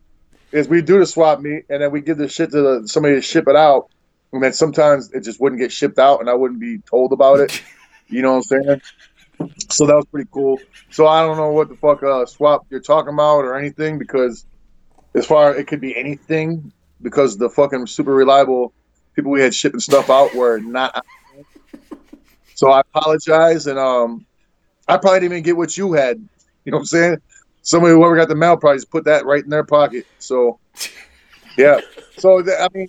is we do the swap meet and then we give the shit to the, somebody to ship it out, and then sometimes it just wouldn't get shipped out, and I wouldn't be told about it. You know what I'm saying? So that was pretty cool. So I don't know what the fuck uh, swap you're talking about or anything because as far it could be anything because the fucking super reliable people we had shipping stuff out were not. So I apologize and um, I probably didn't even get what you had. You know what I'm saying? Somebody whoever got the mail probably just put that right in their pocket. So yeah. So I mean,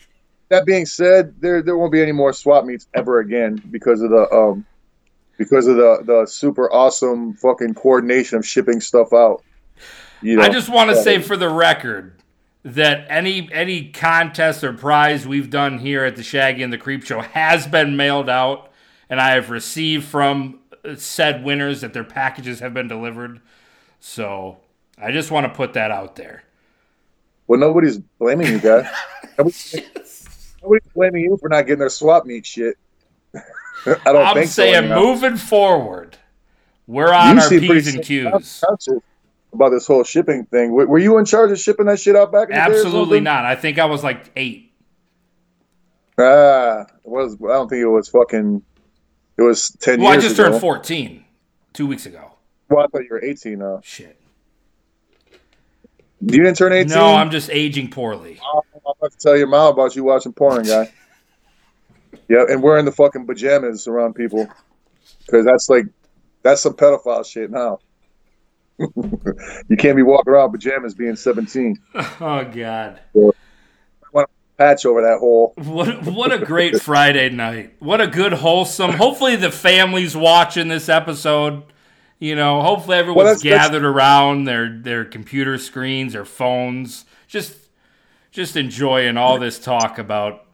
that being said, there there won't be any more swap meets ever again because of the um because of the the super awesome fucking coordination of shipping stuff out. You know, I just want to say for the record that any any contest or prize we've done here at the Shaggy and the Creep Show has been mailed out, and I have received from said winners that their packages have been delivered. So I just want to put that out there. well, nobody's blaming you guys. nobody's, blaming you for not getting their swap meet shit. I don't I'm think so. saying anyhow. moving forward, we're on You our P's and Q's. about this whole shipping thing. W- Were you in charge of shipping that shit out back in the day? or Absolutely not. I think I was like eight. Ah, it was I don't think it was fucking. It was ten Well, I just ago. turned 14 two weeks ago. Well, I thought you were eighteen. Now Shit. you didn't turn eighteen. No, I'm just aging poorly. I'm about to tell your mom about you watching porn, guy. yeah, and wearing the fucking pajamas around people because that's like that's some pedophile shit now. you can't be walking around pajamas being seventeen. Oh God. I want to patch over that hole. What what a great Friday night. What a good wholesome. Hopefully the family's watching this episode. You know, hopefully everyone's that's- that's- gathered around their their computer screens, their phones, just just enjoying all this talk about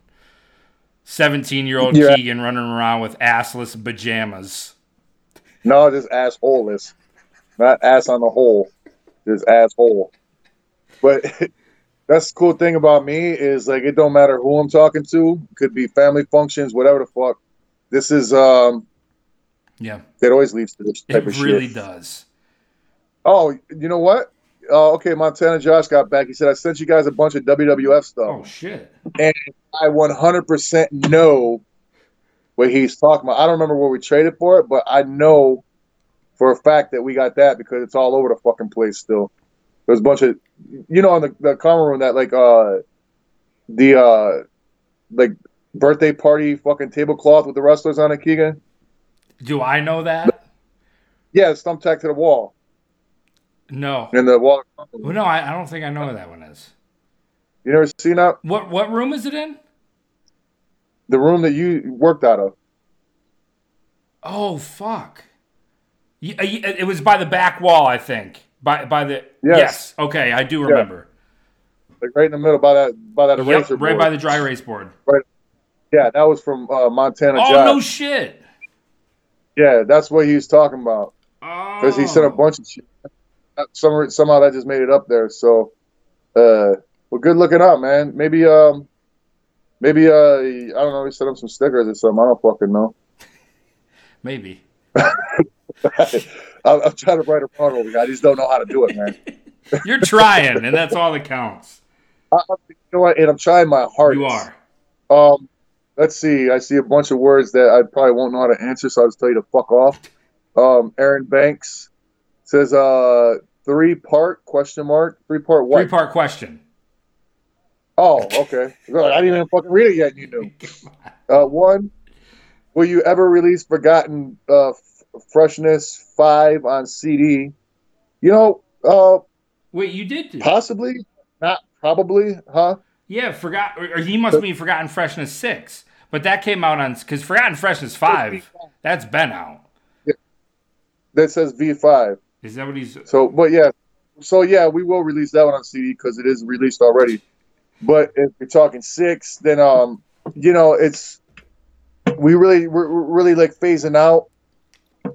17-year-old Yeah. Kegan running around with assless pajamas. No, just assholeless, not ass on the hole, just asshole. But that's the cool thing about me is like it don't matter who I'm talking to. Could be family functions, whatever the fuck. This is um, Yeah. it always leads to this type It of really shit. does. Oh, you know what? Uh, okay, Montana Josh got back. He said I sent you guys a bunch of WWF stuff. Oh shit. And I 100% know what he's talking about. I don't remember what we traded for it, but I know for a fact that we got that because it's all over the fucking place still. There's a bunch of, you know, on the, the common room that like uh the uh like birthday party fucking tablecloth with the wrestlers on it, Kegan. Do I know that? Yeah, it's thumbtacked to the wall No. in the wall. Well, no, I, I don't think I know where that one is. You never seen that? What what room is it in? The room that you worked out of. Oh fuck! Uh, y- It was by the back wall, I think. By by the yes. Yes. Okay, I do remember. Like right in the middle by that by that Yep, right board. by the dry erase board. Right. Yeah, that was from uh, Montana Oh no shit! Yeah, that's what he was talking about. Oh, Because he said a bunch of shit. Some, somehow that just made it up there. So, uh, well, good looking up, man. Maybe, um, maybe, uh, I don't know. We set up some stickers or something. I don't fucking know. maybe. I'm, I'm trying to write a here. I just don't know how to do it, man. You're trying, and that's all that counts. I, I- you know what? And I'm trying my hardest. You are. Um, let's see. I see a bunch of words that I probably won't know how to answer, so I'll just tell you to fuck off. Um, Aaron Banks says, uh, three part question mark three part what? Three part question. Oh, okay. Good. I didn't even fucking read it yet. You knew. Uh, one, will you ever release Forgotten uh, Freshness Five on CD? You know, uh, Wait, you did? Do. possibly, not probably, huh? Yeah, forgot. Or, he must mean Forgotten Freshness six, but that came out on because Forgotten Freshness five. That's been out. That says V five. Is that what he's? So, but yeah, so yeah, we will release that one on CD because it is released already. But if you're talking six, then um, you know, it's we really we're, really like phasing out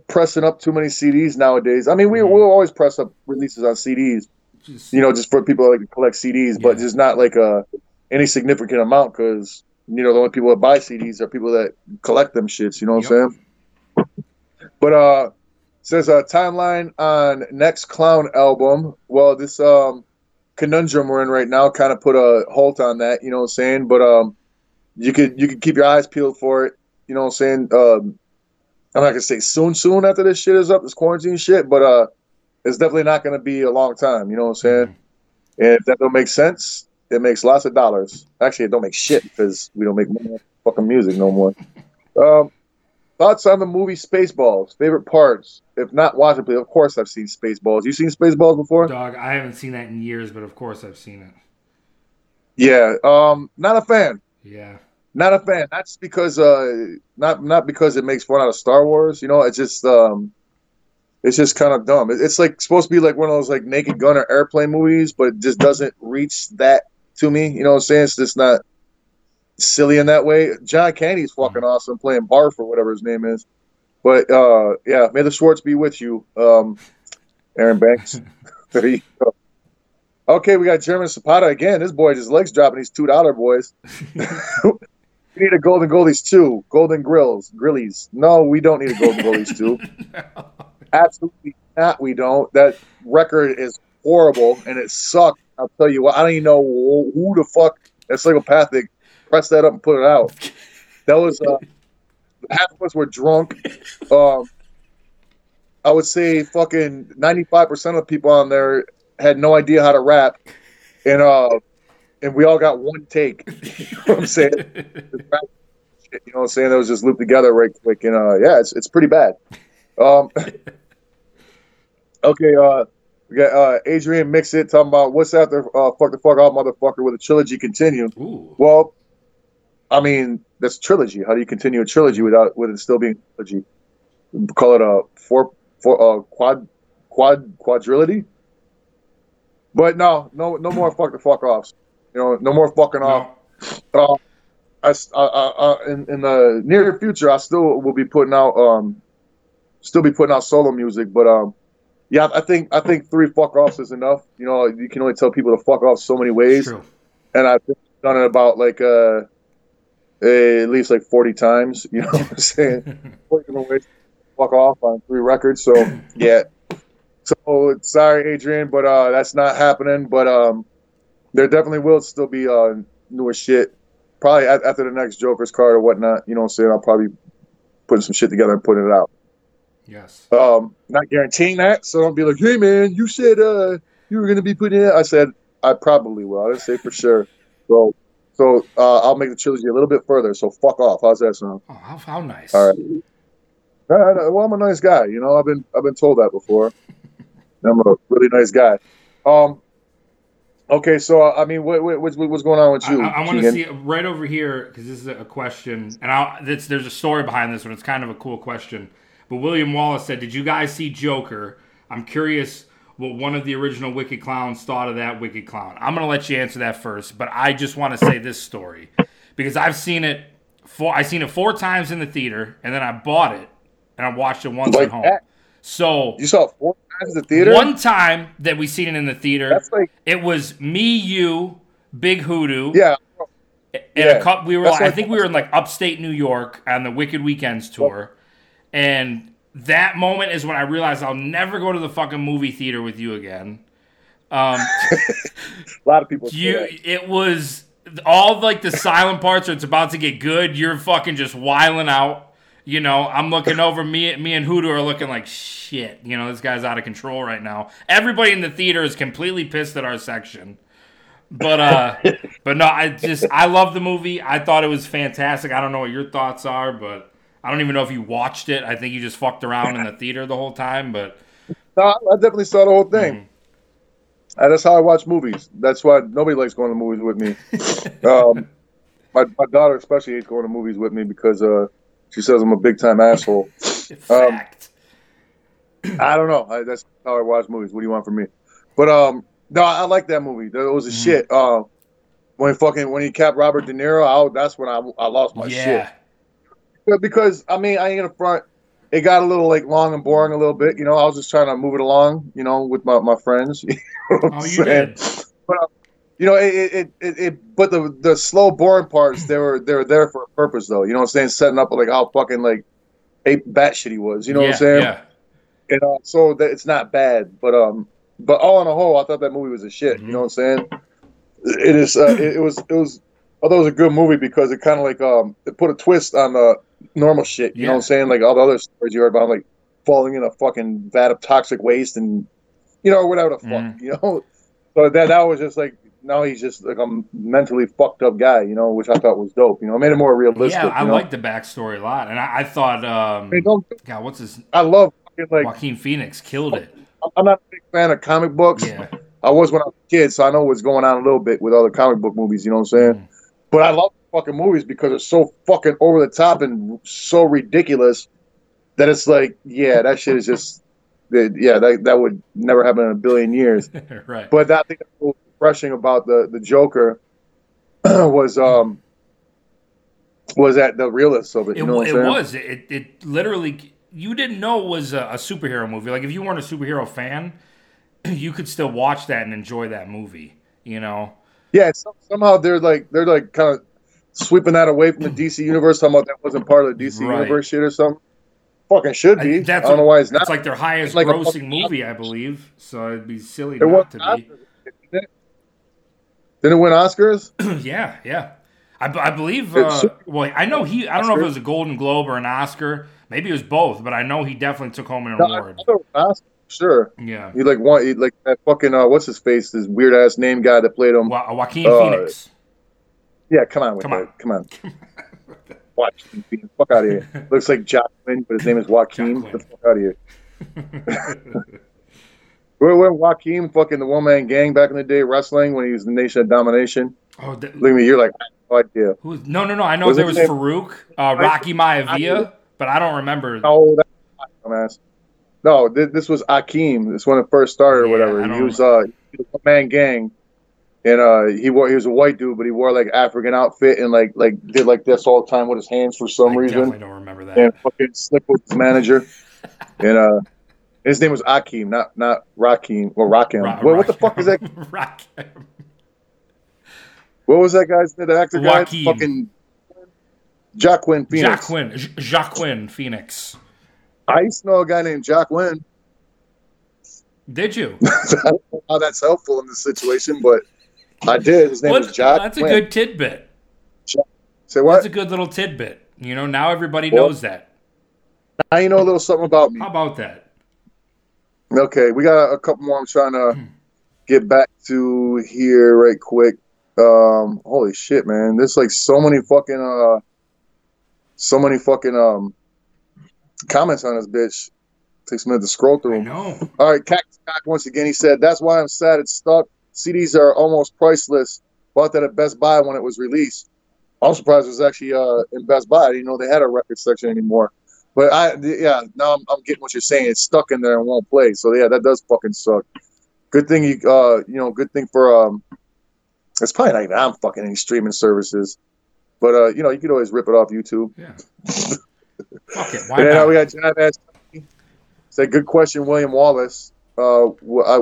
pressing up too many CDs nowadays. I mean, we we'll always press up releases on CDs, Just, you know, just for people that like to collect CDs, but just not like a any significant amount because you know the only people that buy CDs are people that collect them shits. You know what I'm saying? But uh, says a timeline on next clown album. Well, this um conundrum we're in right now kind of put a halt on that. You know what I'm saying? But um, you could you could keep your eyes peeled for it. You know what I'm saying? Um, I'm not gonna say soon, soon after this shit is up, this quarantine shit, but uh, it's definitely not gonna be a long time. You know what I'm saying? Mm-hmm. And if that don't make sense, it makes lots of dollars. Actually, it don't make shit because we don't make fucking music no more. Um, thoughts on the movie Spaceballs? Favorite parts? If not watching, but of course I've seen Spaceballs. You seen Spaceballs before? Dog, I haven't seen that in years, but of course I've seen it. Yeah. Um, not a fan. Yeah. Not a fan. That's because uh, not not because it makes fun out of Star Wars. You know, it's just um, it's just kind of dumb. It's like supposed to be like one of those like Naked Gun or airplane movies, but it just doesn't reach that to me. You know what I'm saying? It's just not silly in that way. John Candy's fucking awesome playing Barf or whatever his name is. But uh, yeah, may the Schwartz be with you, um, Aaron Banks. there you go. Okay, we got German Zapata again. This boy, his legs dropping. These two dollar boys. we need a Golden Goldies too. Golden Grills, Grillies. No, we don't need a Golden Goldies too. Absolutely not. We don't. That record is horrible and it sucked. I'll tell you what. I don't even know who who the fuck that psychopathic pressed that up and put it out. That was uh, half of us were drunk. Um, I would say fucking ninety five percent of the people on there had no idea how to rap, and uh, and we all got one take. you know what I'm saying? You know what I'm saying? That was just looped together right quick, and uh, yeah, it's it's pretty bad. Um, okay, uh, we got uh, Adrian Mixit talking about what's after uh, fuck the fuck off motherfucker with a trilogy continue. Ooh. Well, I mean that's trilogy. How do you continue a trilogy without with it still being a trilogy? Call it a four four uh, quad quad quadrility. But no, no, no more fuck the fuck offs. You know, no more fucking off. No. Uh, I, uh, uh, in, in the near future, I still will be putting out, um, still be putting out solo music. But um, yeah, I think I think three fuck offs is enough. You know, you can only tell people to fuck off so many ways, True. and I've done it about like uh, at least like forty times. You know what I'm saying? Forty different ways to fuck off on three records. So yeah. So sorry, Adrian, but uh, that's not happening. But um, there definitely will still be uh newer shit. Probably after the next Joker's card or whatnot. You know what I'm saying? I'll probably putting some shit together and putting it out. Yes. Um, not guaranteeing that, so don't be like, "Hey, man, you said uh you were gonna be putting it." I said I probably will. I didn't say for sure. So, so uh, I'll make the trilogy a little bit further. So fuck off. How's that sound? Oh, how, how nice. All right. Well, I'm a nice guy. You know, I've been I've been told that before. I'm a really nice guy. Um. Okay, so I mean, what, what what's what's going on with you? I, want to see right over here because this is a question, and I, this, there's a story behind this one. It's kind of a cool question. But William Wallace said, "Did you guys see Joker? I'm curious what one of the original Wicked Clowns thought of that Wicked Clown. I'm gonna let you answer that first, but I just want to say this story because I've seen it four. I seen it four times in the theater, and then I bought it and I watched it once Like at home. that? So You saw it four times in the theater. one time that we seen it in the theater, like it was me, you, Big Hoodoo, yeah. and Yeah, a couple, we were, that's I think we were in like upstate New York on the Wicked Weekends tour, and that moment is when I realized I'll never go to the fucking movie theater with you again. Um, A lot of people. you, it was all like the silent parts, or it's about to get good. You're fucking just wiling out. You know, I'm looking over me, me and Hoodoo are looking like shit. You know, this guy's out of control right now. Everybody in the theater is completely pissed at our section. But uh but no, I just I love the movie. I thought it was fantastic. I don't know what your thoughts are, but I don't even know if you watched it. I think you just fucked around in the theater the whole time, but No, I definitely saw the whole thing. Mm-hmm. And that's how I watch movies. That's why nobody likes going to movies with me. um, my, my daughter especially hates going to movies with me because uh, she says I'm a big time asshole. Um, fact. I don't know. I, that's how I watch movies. What do you want from me? But um, no, I, I like that movie. That was a Mm-hmm. shit. Uh, when fucking when he capped Robert De Niro, I, that's when I, I lost my shit. Yeah, because I mean, I ain't gonna front. It got a little like long and boring a little bit. You know, I was just trying to move it along. You know, with my, my friends. You know what I'm Oh, you saying? did. you know, it, it, it, it, but the the slow, boring parts, they were they were there for a purpose, though. You know what I'm saying? Setting up like how fucking like ape batshit he was. You know yeah, what I'm saying? Yeah. And uh, so that it's not bad, but um, but all in a whole, I thought that movie was a shit. Mm-hmm. You know what I'm saying? It is. Uh, it, it was. It was. I thought it was a good movie because it kind of like um, it put a twist on the normal shit. You know what I'm saying? Like all the other stories you heard about, like falling in a fucking vat of toxic waste and you know whatever the fuck. Mhm. You know, so that that was just like now he's just like a mentally fucked up guy. You know, which I thought was dope. You know, it made it more realistic. Yeah, I you know? like the backstory a lot, and I, I thought, um, don't, God, what's his I love fucking, like Joaquin Phoenix killed it. I'm not a big fan of comic books. Yeah, I was when I was a kid, so I know what's going on a little bit with other comic book movies. You know what I'm saying? Mm. But I love fucking movies because it's so fucking over the top and so ridiculous that it's like, yeah, that shit is just, that- yeah, that that would never happen in a billion years. right. But that think that's what was refreshing about the the Joker was um was that the realist of it. It, You know what it I'm was. It, it literally, you didn't know it was a, a superhero movie. Like, if you weren't a superhero fan, you could still watch that and enjoy that movie, you know? Yeah, somehow they're like they're like kind of sweeping that away from the DC universe. Talking about that wasn't part of the DC Right. universe shit or something. Fucit should be. I, that's don't know why it's not. like their highest like grossing fucking- movie, I believe. So it'd be silly it not to not. be. Didn't it? Win Oscars? yeah, yeah. I believe. Uh, well, I know he. I don't know if it was a Golden Globe or an Oscar. Maybe it was both, but I know he definitely took home an No, award. thought it was Oscar, sure. Yeah, He like one, he, like that fucking uh, what's his face? This weird ass name guy that played him. Wa- Joaquin Uh, Phoenix. Yeah, come on with Come that. on. Come on. Phoenix. Fuck out of here. Looks like Joaquin, but his name is Joaquin. Get the fuck out of here. Where went Joaquin fucking the one man gang back in the day wrestling when he was the Nation of Domination? Oh, th- Look at me, you're like, I have no idea. who's, no, no, no. I know Was there was him? Farouk, uh, Rocky Maivia, but I don't remember. No, that's dumbass. No, this, this was Akeem. This when it first started or Yeah, whatever. He was uh, he was a one man gang, and uh, he wore he was a white dude, but he wore like African outfit and like like did like this all the time with his hands for some I reason. definitely don't remember that. and fucking slip with his manager. and uh, his name was Akeem, not not Rakim or Rakim. Ro- what, what the fuck is that? Rock- What was that guy's name? The actor guy? Joaquin. Fucking Jacqueline Phoenix. Jacqueline, J- Jacqueline Phoenix. I used to know a guy named Jacqueline. Did you? I don't know how that's helpful in this situation, but I did. His name What- was Jack. that's a good tidbit. Say what? That's a good little tidbit. You know, now everybody Well- knows that. now you know a little something about me. How about that? Okay, we got a couple more. I'm trying to get back to here right quick. Um, holy shit, man! There's like so many fucking uh, so many fucking um comments on this bitch. Takes a minute to scroll through I them. know. All right, Cactus Cock once again. He said, "That's why I'm sad it's stuck. CDs are almost priceless. Bought that at Best Buy when it was released. I'm surprised it was actually uh, in Best Buy. I didn't know they had a record section anymore. But I, yeah, now I'm, I'm getting what you're saying. It's stuck in there and won't play. So yeah, that does fucking suck. Good thing you, uh, you know, good thing for um, it's probably not even on fucking any streaming services. But uh, you know, you could always rip it off YouTube. Yeah. Fuck it. Why And uh, not? we got John asked, said, good question, William Wallace. Uh, I,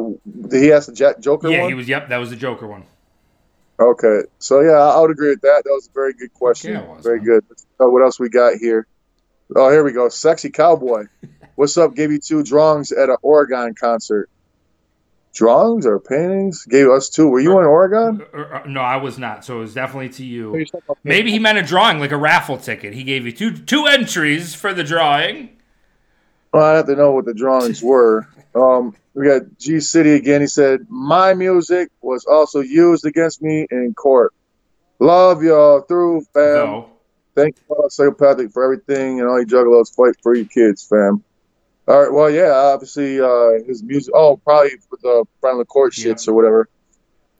he asked the Jack Joker yeah, one? he was. Yep, that was the Joker one. Okay, so yeah, I would agree with that. That was a very good question. Yeah, it was, very man. good. Uh, what else we got here? Oh, here we go. Sexy cowboy. What's up? Gave you two drawings at an Oregon concert. Drawings or paintings? Gave us two. Were you in Oregon? Uh, uh, no, I was not. So it was definitely to you. Maybe he meant a drawing, like a raffle ticket. He gave you two two entries for the drawing. Well, I have to know what the drawings were. Um, we got G City again. He said, My music was also used against me in court. Love y'all through, fam. So Thank you, all psychopathic, for everything and all you juggalos fight for your kids, fam. All right, well, yeah, obviously uh, his music. Oh, probably for the front of the court Yeah. shits or whatever.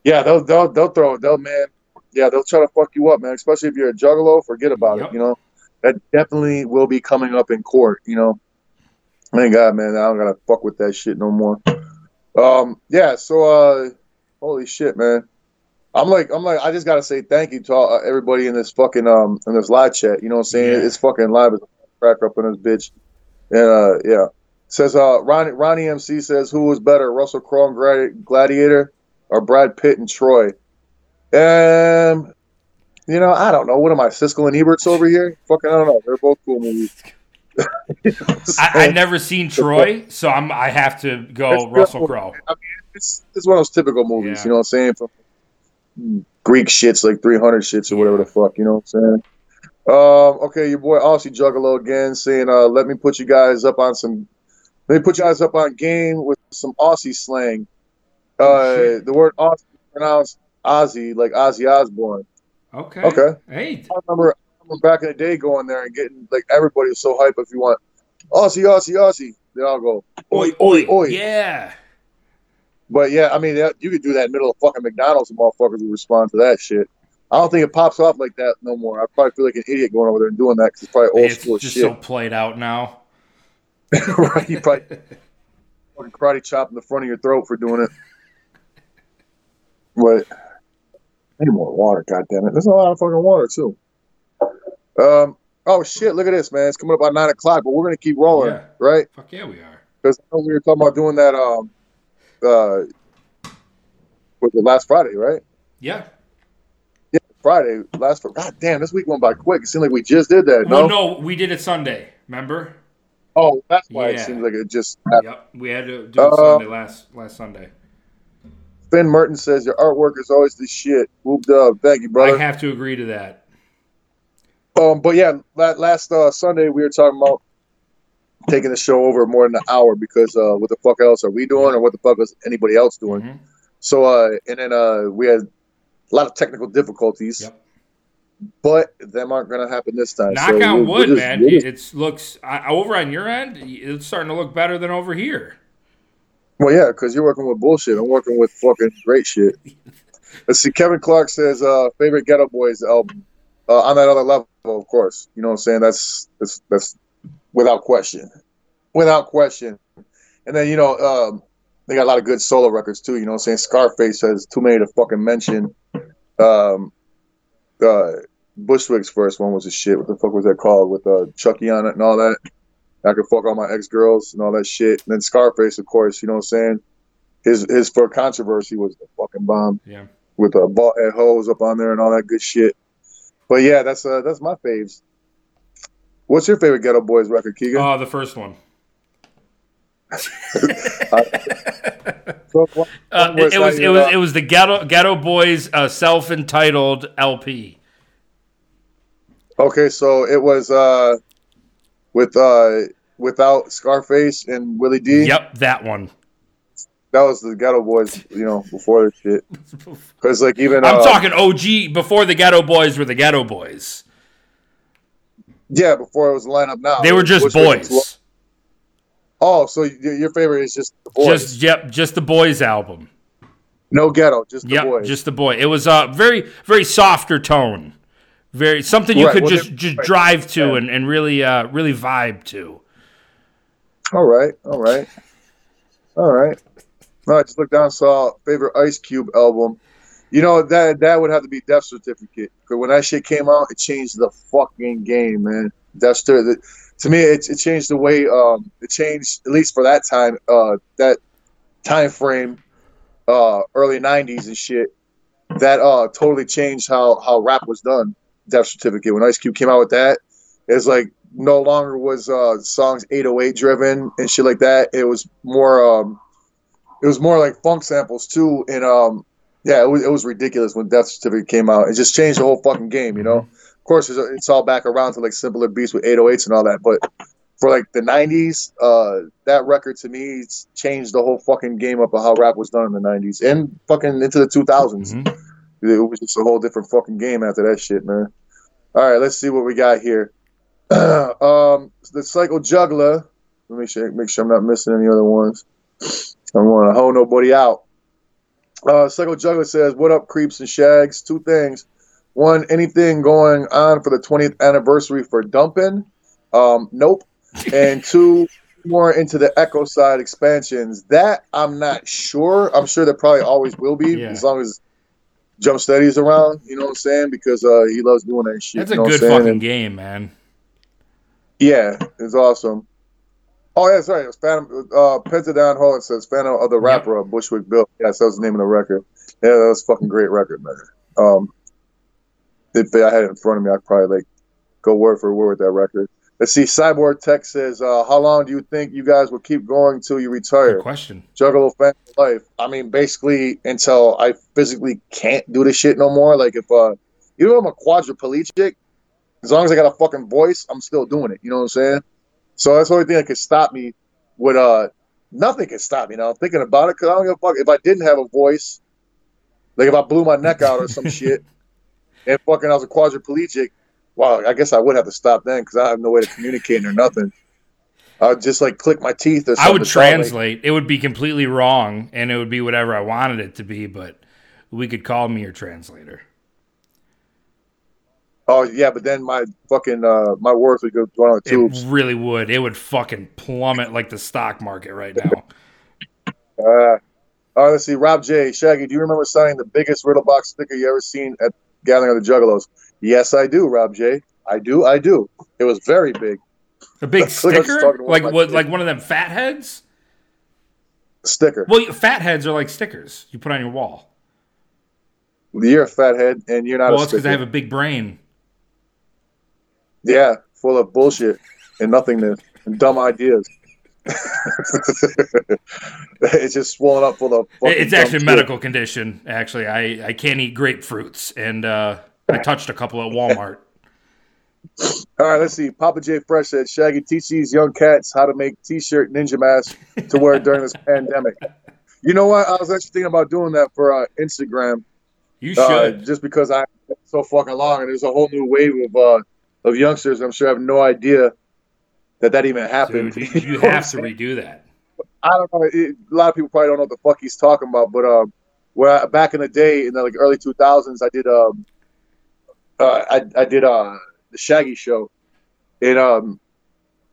Yeah, they'll they'll they'll throw they'll man. Yeah, they'll try to fuck you up, man. Especially if you're a juggalo, forget about Yep. it. You know, that definitely will be coming up in court. You know, thank God, man. I don't gotta fuck with that shit no more. Um, yeah. So, uh, holy shit, man. I'm like, I'm like, I just gotta say thank you to all, uh, everybody in this fucking um in this live chat. You know what I'm saying? Yeah. It's fucking live as a crack up in this bitch. And uh, yeah, says uh, Ronnie Ronnie MC says who was better, Russell Crowe and Gladi- Gladiator or Brad Pitt and Troy? Um, you know, I don't know. What am I, Siskel and Eberts over here? Fucking, I don't know. They're both cool movies. I, I've never seen Troy, so I'm I have to go Russell Crowe. I mean, it's it's one of those typical movies. Yeah. You know what I'm saying? From Greek shits like 300 shits or whatever the fuck. You know what I'm saying? Um, okay, your boy Aussie Juggalo again saying, uh, "Let me put you guys up on some. Let me put you guys up on game with some Aussie slang. Uh, oh, the word Aussie pronounced Ozzy, like Ozzy Osbourne. Okay. Okay. Hey. I remember, remember back in the day going there and getting like everybody was so hype if you want Aussie, Aussie, Aussie. They all go oi, oi, oi. Yeah. But yeah, I mean, you could do that in the middle of fucking McDonald's and motherfuckers would respond to that shit. I don't think it pops off like that no more. I probably feel like an idiot going over there and doing that because it's probably old it's school just shit. so played out now. right? You probably fucking karate chop in the front of your throat for doing it. But need more water, God damn it! There's a lot of fucking water too. Um. Oh shit! Look at this, man. It's coming up at nine o'clock, but we're gonna keep rolling, yeah. right? Fuck yeah, we are. Because we were talking about doing that. Um. Uh. Was it last Friday, right? Yeah. Yeah, Friday. Last. God damn! This week went by quick. It seemed like we just did that. Well, no, no, we did it Sunday. Remember? Oh, that's why Yeah. it seems like it just. Happened. Yep. We had to do it Uh, Sunday last last Sunday. Finn Merton says your artwork is always the shit. Whooped up. Thank you, brother. I have to agree to that. Um, but yeah, la- last uh, Sunday we were talking about taking the show over more than an hour because uh, what the fuck else are we doing, or what the fuck is anybody else doing? Mhm. So, uh, and then uh, we had a lot of technical difficulties, Yep. but them aren't going to happen this time. Knock So on wood, just- man. just- It looks I, over on your end. It's starting to look better than over here. well, yeah, because you're working with bullshit. I'm working with fucking great shit. Let's see. Kevin Clark says uh, favorite Ghetto Boys album. Uh, on that other level, of course. You know what I'm saying? That's that's that's without question, without question. And then you know um, they got a lot of good solo records too. You know what I'm saying? Scarface has too many to fucking mention. Um, uh, Bushwick's first one was a shit. What the fuck was that called? With uh, Chucky on it and all that. I could fuck all my ex girls and all that shit. And then Scarface, of course. You know what I'm saying? His his for controversy was the fucking bomb Yeah. with a ball head hose up on there and all that good shit. But yeah, that's uh that's my faves. What's your favorite Ghetto Boys record, Kegan? Oh, the first one. So, what- Uh, it, it was it was uh, it was the Ghetto Ghetto Boys uh, self-entitled LP. okay, so it was uh with uh without Scarface and Willie D. Yep, that one. That was the Ghetto Boys, you know, before that shit. Because like even I'm uh, talking OG before the Ghetto Boys were the Ghetto Boys. yeah, before it was lineup now. They were just boys. Oh, so your your favorite is just the boys, Just yep, just the Boys album. no ghetto, just the Yep, boys. just the boy. It was a very very softer tone. Very something you Right, could well, just just right, drive to yeah. and, and really uh really vibe to. All right, all right, all right. No, I just looked down, saw favorite Ice Cube album. You know that that would have to be Death Certificate because when that shit came out, it changed the fucking game, man. Death Certificate. To me, it, it changed the way. Um, it changed at least for that time. Uh, that time frame, uh, early '90s and shit. That uh totally changed how how rap was done. Death Certificate. When Ice Cube came out with that, it's like no longer was uh songs 808 driven and shit like that. It was more um it was more like funk samples too and um yeah, it was it was ridiculous when Death Certificate came out. It just changed the whole fucking game, you know. Of course, it's, it's all back around to like simpler beats with 808s and all that, but for like the 90s, uh, that record to me it's changed the whole fucking game up of how rap was done in the 90s and fucking into the 2000s. Mhm. It was just a whole different fucking game after that shit, man. All right, let's see what we got here. um, the Psycho Juggler. Let me make sure, make sure I'm not missing any other ones. I don't want to hold nobody out. Uh, Psycho Juggler says, "What up, creeps and shags? Two things. One, anything going on for the 20th anniversary for dumping? Um, nope. And two, more into the Echo Side expansions. That I'm not sure. I'm sure there probably always will be Yeah. as long as Jumpsteady's around. You know what I'm saying? Because uh, he loves doing that shit. That's you a know good fucking And- game, man. yeah, it's awesome. Oh yeah, sorry. It was Phantom. Uh, Pentagon Hall. It says Phantom of the Rapper of Bushwick Bill. Yes, that was the name of the record. Yeah, that was a fucking great record, man. Um, if I had it in front of me, I'd probably like go word for word with that record. Let's see. Cyborg Tech says, uh, "How long do you think you guys will keep going until you retire?" Good question. Juggalo fan life. I mean, basically until I physically can't do this shit no more. Like if uh, even though I'm a quadriplegic, as long as I got a fucking voice, I'm still doing it. You know what I'm saying? So that's the only thing that could stop me. With uh, nothing can stop me now. I'm thinking about it because I don't give a fuck if I didn't have a voice. Like if I blew my neck out or some shit, and fucking I was a quadriplegic. Well, I guess I would have to stop then because I have no way to communicate or nothing. I'd just like click my teeth or something. I would sound like- translate. It would be completely wrong, and it would be whatever I wanted it to be. But we could call me your translator. Oh yeah, but then my fucking uh my worth would go down on the tubes. It really would. It would fucking plummet like the stock market right now. Uh, uh, let's see, Rob J. Shaggy, do you remember signing the biggest riddle box sticker you ever seen at Gathering of the Juggalos? Yes, I do, Rob J. I do, I do. It was very big. A big sticker, like what? Like one of them fat heads. Sticker. Well, fat heads are like stickers you put on your wall. You're a fathead and you're not Well, it's because. I have a big brain. Yeah, full of bullshit and nothingness and dumb ideas. it's just swollen up full of. It's actually a shit. medical condition. Actually, I I can't eat grapefruits, and uh, I touched a couple at Walmart. All right, let's see. Papa J Fresh said Shaggy teach these young cats how to make t-shirt ninja masks to wear during this pandemic. You know what? I was actually thinking about doing that for uh, Instagram, You uh, should. just because I'm so fucking long, and there's a whole new wave of uh, of youngsters. I'm sure I have no idea that that even happened. Dude, you, you have to redo that. I don't know. It, a lot of people probably don't know what the fuck he's talking about, but um, where I, back in the day in the like early 2000s, I did um, uh, I I did uh the Shaggy Show, and um,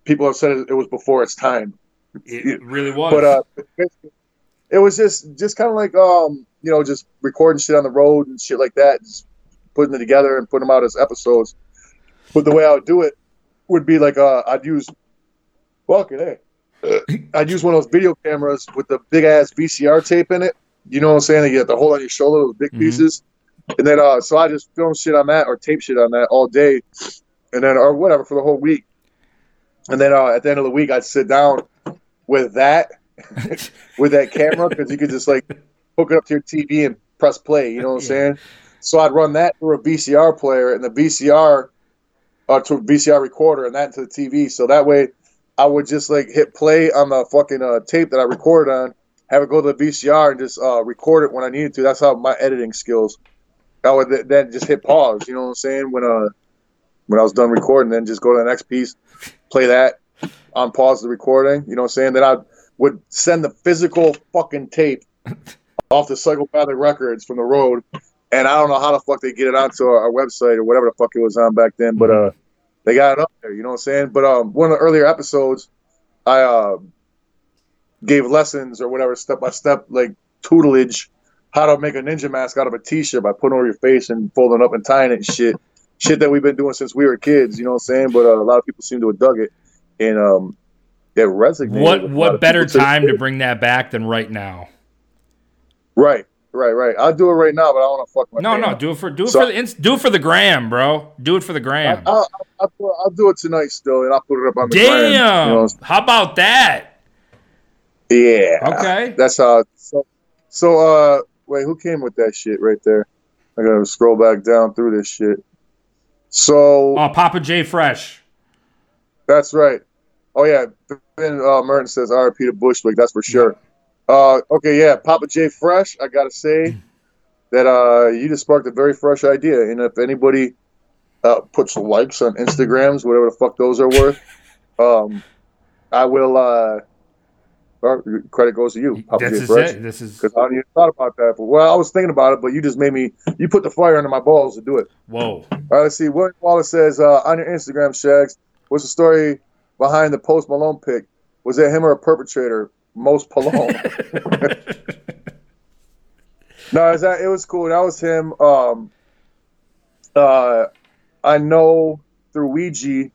people have said it was before its time, It really was. but uh, it was just just kind of like um, you know, just recording shit on the road and shit like that, just putting it together and putting them out as episodes. But the way I would do it would be like uh, I'd use fucking hey. I'd use one of those video cameras with the big ass VCR tape in it. You know what I'm saying? You have to hold on your shoulder, those big Mhm. pieces. And then uh so I just film shit on that or tape shit on that all day and then or whatever for the whole week. And then uh at the end of the week I'd sit down with that with that camera because you could just like hook it up to your TV and press play, you know what I'm Yeah. saying? So I'd run that through a VCR player and the VCR uh, to VCR recorder and that into the TV. So that way I would just like hit play on the fucking uh, tape that I recorded on, have it go to the VCR and just uh, record it when I needed to. That's how my editing skills. I would th- then just hit pause. You know what I'm saying? When uh when I was done recording, then just go to the next piece, play that, on pause the recording. You know what I'm saying? Then I would send the physical fucking tape off the psychopathic records from the road. And I don't know how the fuck they get it onto our, website or whatever the fuck it was on back then, but uh, they got it up there. You know what I'm saying? But um, one of the earlier episodes, I uh, gave lessons or whatever step by step like tutelage how to make a ninja mask out of a t-shirt by putting it over your face and folding up and tying it and shit. Shit that we've been doing since we were kids. You know what I'm saying? But uh, a lot of people seem to have dug it, and um, it resonated. what with a lot what better time to bring that back than right now? Right, right, right. I'll do it right now, but I want to fuck my No, no, up. do it for do it So- for the do it for the gram, bro. Do it for the gram. I'll, I'll, I'll, do it, I'll do it tonight still, and I'll put it up on the gram, Damn. you know? How about that? Yeah. Okay. That's how. So, so uh, wait, who came with that shit right there? I gotta scroll back down through this shit. So Oh, Papa J Fresh. that's right. Oh yeah, Ben uh, Merton says R.I.P. to Bushwick. That's for sure. Uh, okay, yeah, Papa J Fresh. I gotta say that uh, you just sparked a very fresh idea, and if anybody uh, puts likes on Instagrams, whatever the fuck those are worth, um, I will. Uh, credit goes to you, Papa This J is Fresh. it. This is Because I hadn't even thought about that. But, well, I was thinking about it, but you just made me. You put the fire under my balls to do it. whoa. All right, let's see. William Wallace says uh, on your Instagram, Shags, what's the story behind the Post Malone pick? Was it him or a perpetrator? Most Malone. no, is that it was cool. That was him. Um, uh, I know through Ouija,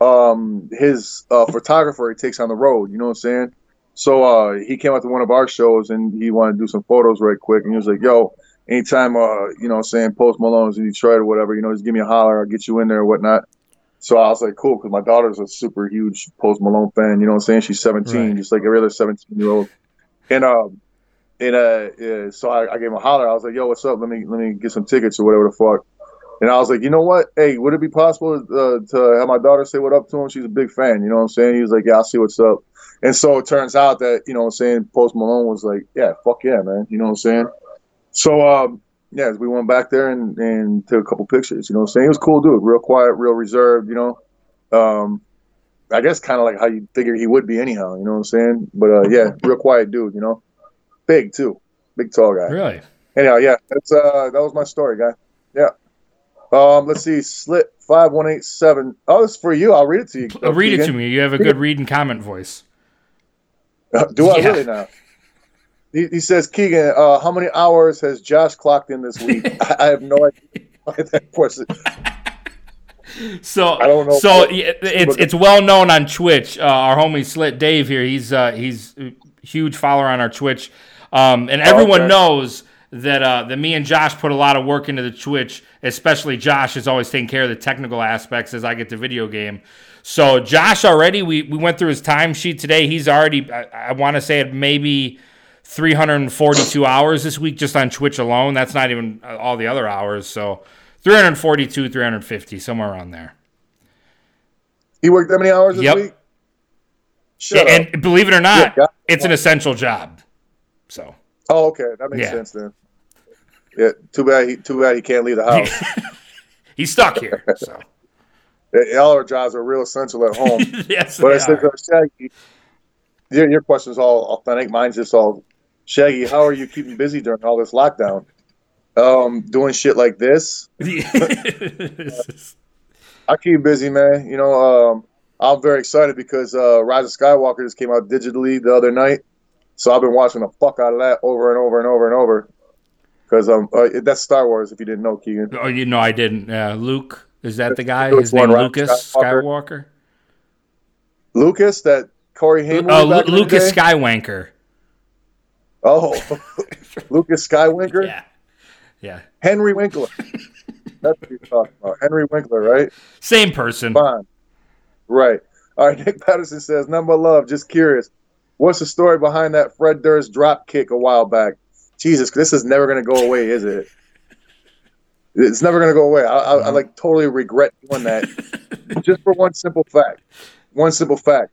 um, his uh, photographer he takes on the road. You know what I'm saying? So uh, he came out to one of our shows and he wanted to do some photos right quick. And he was like, "Yo, anytime, uh, you know, saying Post Malone's in Detroit or whatever, you know, just give me a holler, I'll get you in there or whatnot. So I was like, cool, because my daughter's a super huge Post Malone fan. You know what I'm saying? She's 17, Right. just like every other 17 year old. And um, and uh, yeah, so I, I gave him a holler. I was like, yo, what's up? Let me let me get some tickets or whatever the fuck. And I was like, you know what? Hey, would it be possible uh, to have my daughter say what up to him? She's a big fan. You know what I'm saying? He was like, yeah, I'll see what's up. And so it turns out that you know what I'm saying Post Malone was like, yeah, fuck yeah, man. You know what I'm saying? So um, yeah, we went back there and, and took a couple pictures. You know what I'm saying? He was cool dude, real quiet, real reserved. You know, um, I guess kind of like how you figure he would be anyhow. You know what I'm saying? But uh, yeah, real quiet dude. You know, big too, big tall guy. Really? Anyhow, yeah, that's uh, that was my story, guy. Yeah. Um, let's see, slit five one eight seven. Oh, this is for you. I'll read it to you. Uh, read it to me. You have a good read and comment voice. Do I Yeah. really now? He, he says, Kegan, uh, how many hours has Josh clocked in this week? I, I have no idea that question. So I don't know. So it's it's well known on Twitch. Uh, our homie Slit Dave here. He's uh, he's a huge follower on our Twitch, um, and everyone Oh, okay. knows that uh, that me and Josh put a lot of work into the Twitch. Especially Josh is always taking care of the technical aspects as I get to video game. So Josh already we we went through his timesheet today. He's already I, I want to say it maybe. 342 hours this week just on Twitch alone. That's not even uh, all the other hours. So 342, 350, somewhere around there. He worked that many hours this Yep. week? Shut up. and believe it or not, Yeah, it's an essential job. So Oh, okay. That makes Yeah. sense then. Yeah, too bad he too bad he can't leave the house. he's stuck here. So All our jobs are real essential at home. yes, But they I said, are. uh, Shaggy, your, your question's all authentic. Mine's just all Shaggy. How are you keeping busy during all this lockdown? Um, doing shit like this. I keep busy, man. You know, um, I'm very excited because uh, Rise of Skywalker just came out digitally the other night, so I've been watching the fuck out of that over and over and over and over. Because um, uh, that's Star Wars. If you didn't know, Kegan. oh, you know, I didn't. Uh, Luke is that the guy? His name Lucas Skywalker? Skywalker. Lucas, that Corey Haim. Oh, movie back in Lu- Lucas? Skywanker. Oh, Lucas Skywinker. Yeah, yeah, Henry Winkler. That's what you're talking about. Henry Winkler, right? same person. Fine. Right. All right. Nick Patterson says, number love, just curious. What's the story behind that Fred Durst drop kick a while back? Jesus, this is never going to go away, is it? It's never going to go away. I, I, I like totally regret doing that just for one simple fact. One simple fact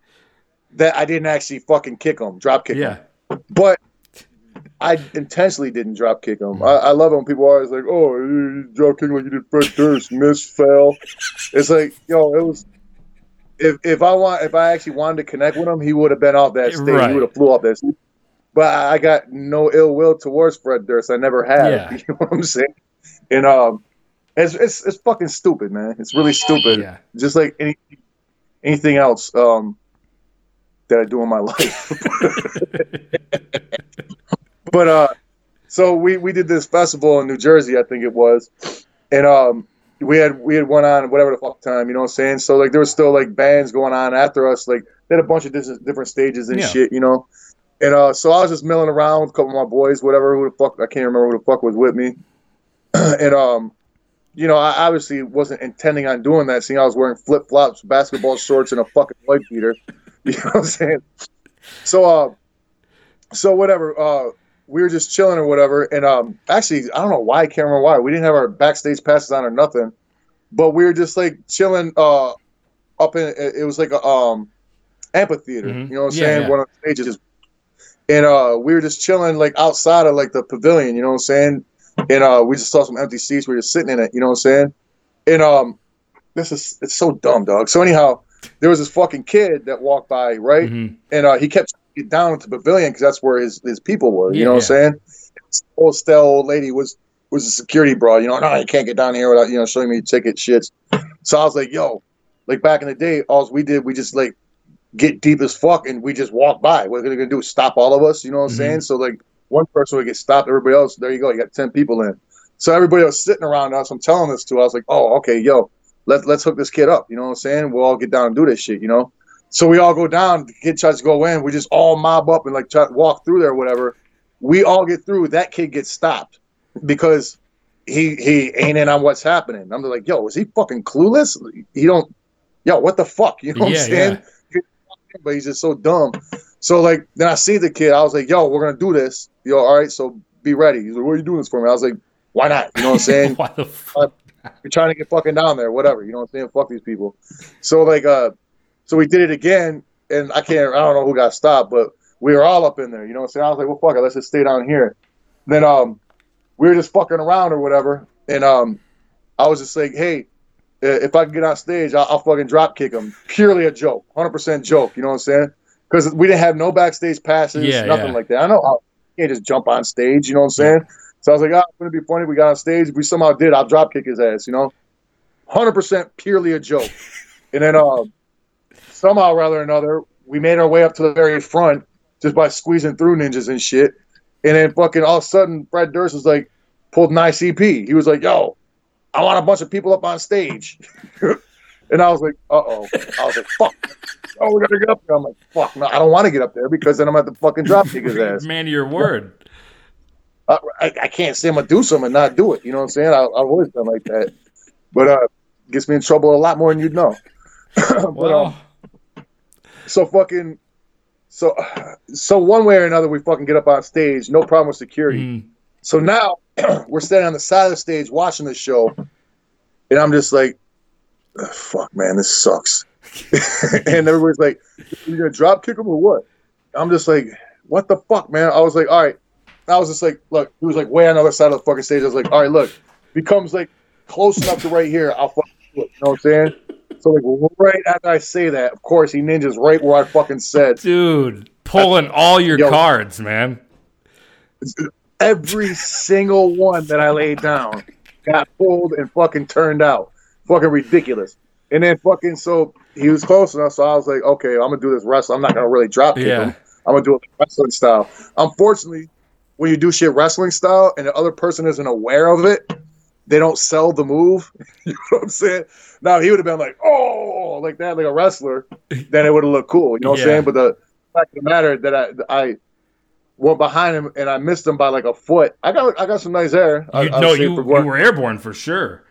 that I didn't actually fucking kick him, drop kick him. Yeah, But I intentionally didn't drop kick him. I, I love it when people are always like, "Oh, you drop kick like you did Fred Durst, miss, fell." It's like, yo, it was. If if I want, if I actually wanted to connect with him, he would have been off that stage. Right. He would have flew off that stage. But I I got no ill will towards Fred Durst. I never had. Yeah. You know what I'm saying? And um, it's it's it's fucking stupid, man. It's really stupid. yeah. Just like any anything else um that I do in my life. but uh so we we did this festival in New Jersey, I think it was. And um we had we had one on whatever the fuck time, you know what I'm saying? So like there was still like bands going on after us, like they had a bunch of different different stages and Yeah. shit, you know. And uh so I was just milling around with a couple of my boys, whatever, who the fuck I can't remember who the fuck was with me. and um you know, I obviously wasn't intending on doing that, seeing I was wearing flip flops, basketball shorts, and a fucking white beater. You know what I'm saying? So, uh, so whatever. Uh, we were just chilling or whatever, and um, actually, I don't know why. I can't remember why. We didn't have our backstage passes on or nothing, but we were just like chilling. Uh, up in it was like a um amphitheater. Mhm. You know what I'm Yeah, saying? yeah. One of the stages. And uh, we were just chilling like outside of like the pavilion. You know what I'm saying? And uh, we just saw some empty seats. We were just sitting in it. You know what I'm saying? And um, this is it's so dumb, dog. So anyhow, there was this fucking kid that walked by, right? Mhm. And uh, he kept trying to get down to the pavilion because that's where his, his people were. You Yeah, know what yeah. I'm saying? Old stale old lady was was a security bra. You know, no, you can't get down here without you know showing me your ticket shits. So I was like, yo, like back in the day, all we did we just like get deep as fuck and we just walk by. What are they gonna do? Stop all of us? You know what I'm Mhm. saying? So like one person would get stopped, everybody else, there you go, you got ten people in. So everybody was sitting around us. I'm telling this to. I was like, oh, okay, yo, let let's hook this kid up. You know what I'm saying? We'll all get down and do this shit. You know. So we all go down. The kid tries to go in. We just all mob up and like try to walk through there, or whatever. We all get through. That kid gets stopped. because he he ain't in on what's happening. I'm like, yo, is he fucking clueless? He don't, yo, what the fuck? You know what Yeah, I'm saying? But he's just so dumb. So like, then I see the kid. I was like, yo, we're gonna do this. Yo, all right, so be ready. He's like, what are you doing this for me? I was like, why not? You know what I'm saying? Why the fuck? You're trying to get fucking down there, whatever. You know what I'm saying? Fuck these people. So like, uh, so we did it again, and I can't. I don't know who got stopped, but we were all up in there. You know what I'm saying? I was like, well, fuck it, let's just stay down here. Then um, we were just fucking around or whatever, and um, I was just like, hey, if I can get on stage, I'll, I'll fucking drop kick him. Purely a joke, hundred percent joke. You know what I'm saying? Because we didn't have no backstage passes, Yeah, nothing yeah. like that. I know you can't just jump on stage. You know what I'm saying? So I was like, oh, it's gonna be funny. We got on stage. If we somehow did, I'll drop kick his ass. You know, hundred percent purely a joke. and then um, somehow or other another, we made our way up to the very front just by squeezing through ninjas and shit. And then fucking all of a sudden, Fred Durst was like, pulled an ICP. He was like, yo, I want a bunch of people up on stage. and I was like, uh oh. I was like, fuck. Oh, we gotta get up there. I'm like, fuck, no, I don't want to get up there because then I'm at the fucking drop kick his ass. Man, your word. I, I, I can't say I'm gonna do something and not do it. You know what I'm saying? I, I've always been like that. But uh, gets me in trouble a lot more than you'd know. but Well, um, so fucking, so so one way or another, we fucking get up on stage, no problem with security. mm, So now we're standing on the side of the stage watching the show, and I'm just like, "Ugh, "Fuck, man, this sucks." and everybody's like, "You're gonna drop kick him or what?" I'm just like, "What the fuck, man?" I was like, "All right." I was just like, "Look," he was like way on the other side of the fucking stage. I was like, "All right, look." becomes like close enough to right here. I'll fucking do it. You know what I'm saying? So like right after I say that, of course he ninjas right where I fucking said. dude, pulling all your Yo. cards, man. every single one that I laid down got pulled and fucking turned out. Fucking ridiculous. And then fucking so he was close enough, so I was like, okay, I'm gonna do this wrestling. I'm not gonna really drop Yeah. him. I'm gonna do it wrestling style. Unfortunately, when you do shit wrestling style and the other person isn't aware of it, they don't sell the move. you know what I'm saying? Now he would have been like, oh, like that, like a wrestler, then it would have looked cool. You know what Yeah. I'm saying? But the fact of the matter that I I went behind him and I missed him by like a foot. I got I got some nice air. I, You, I no, you, you were airborne for sure.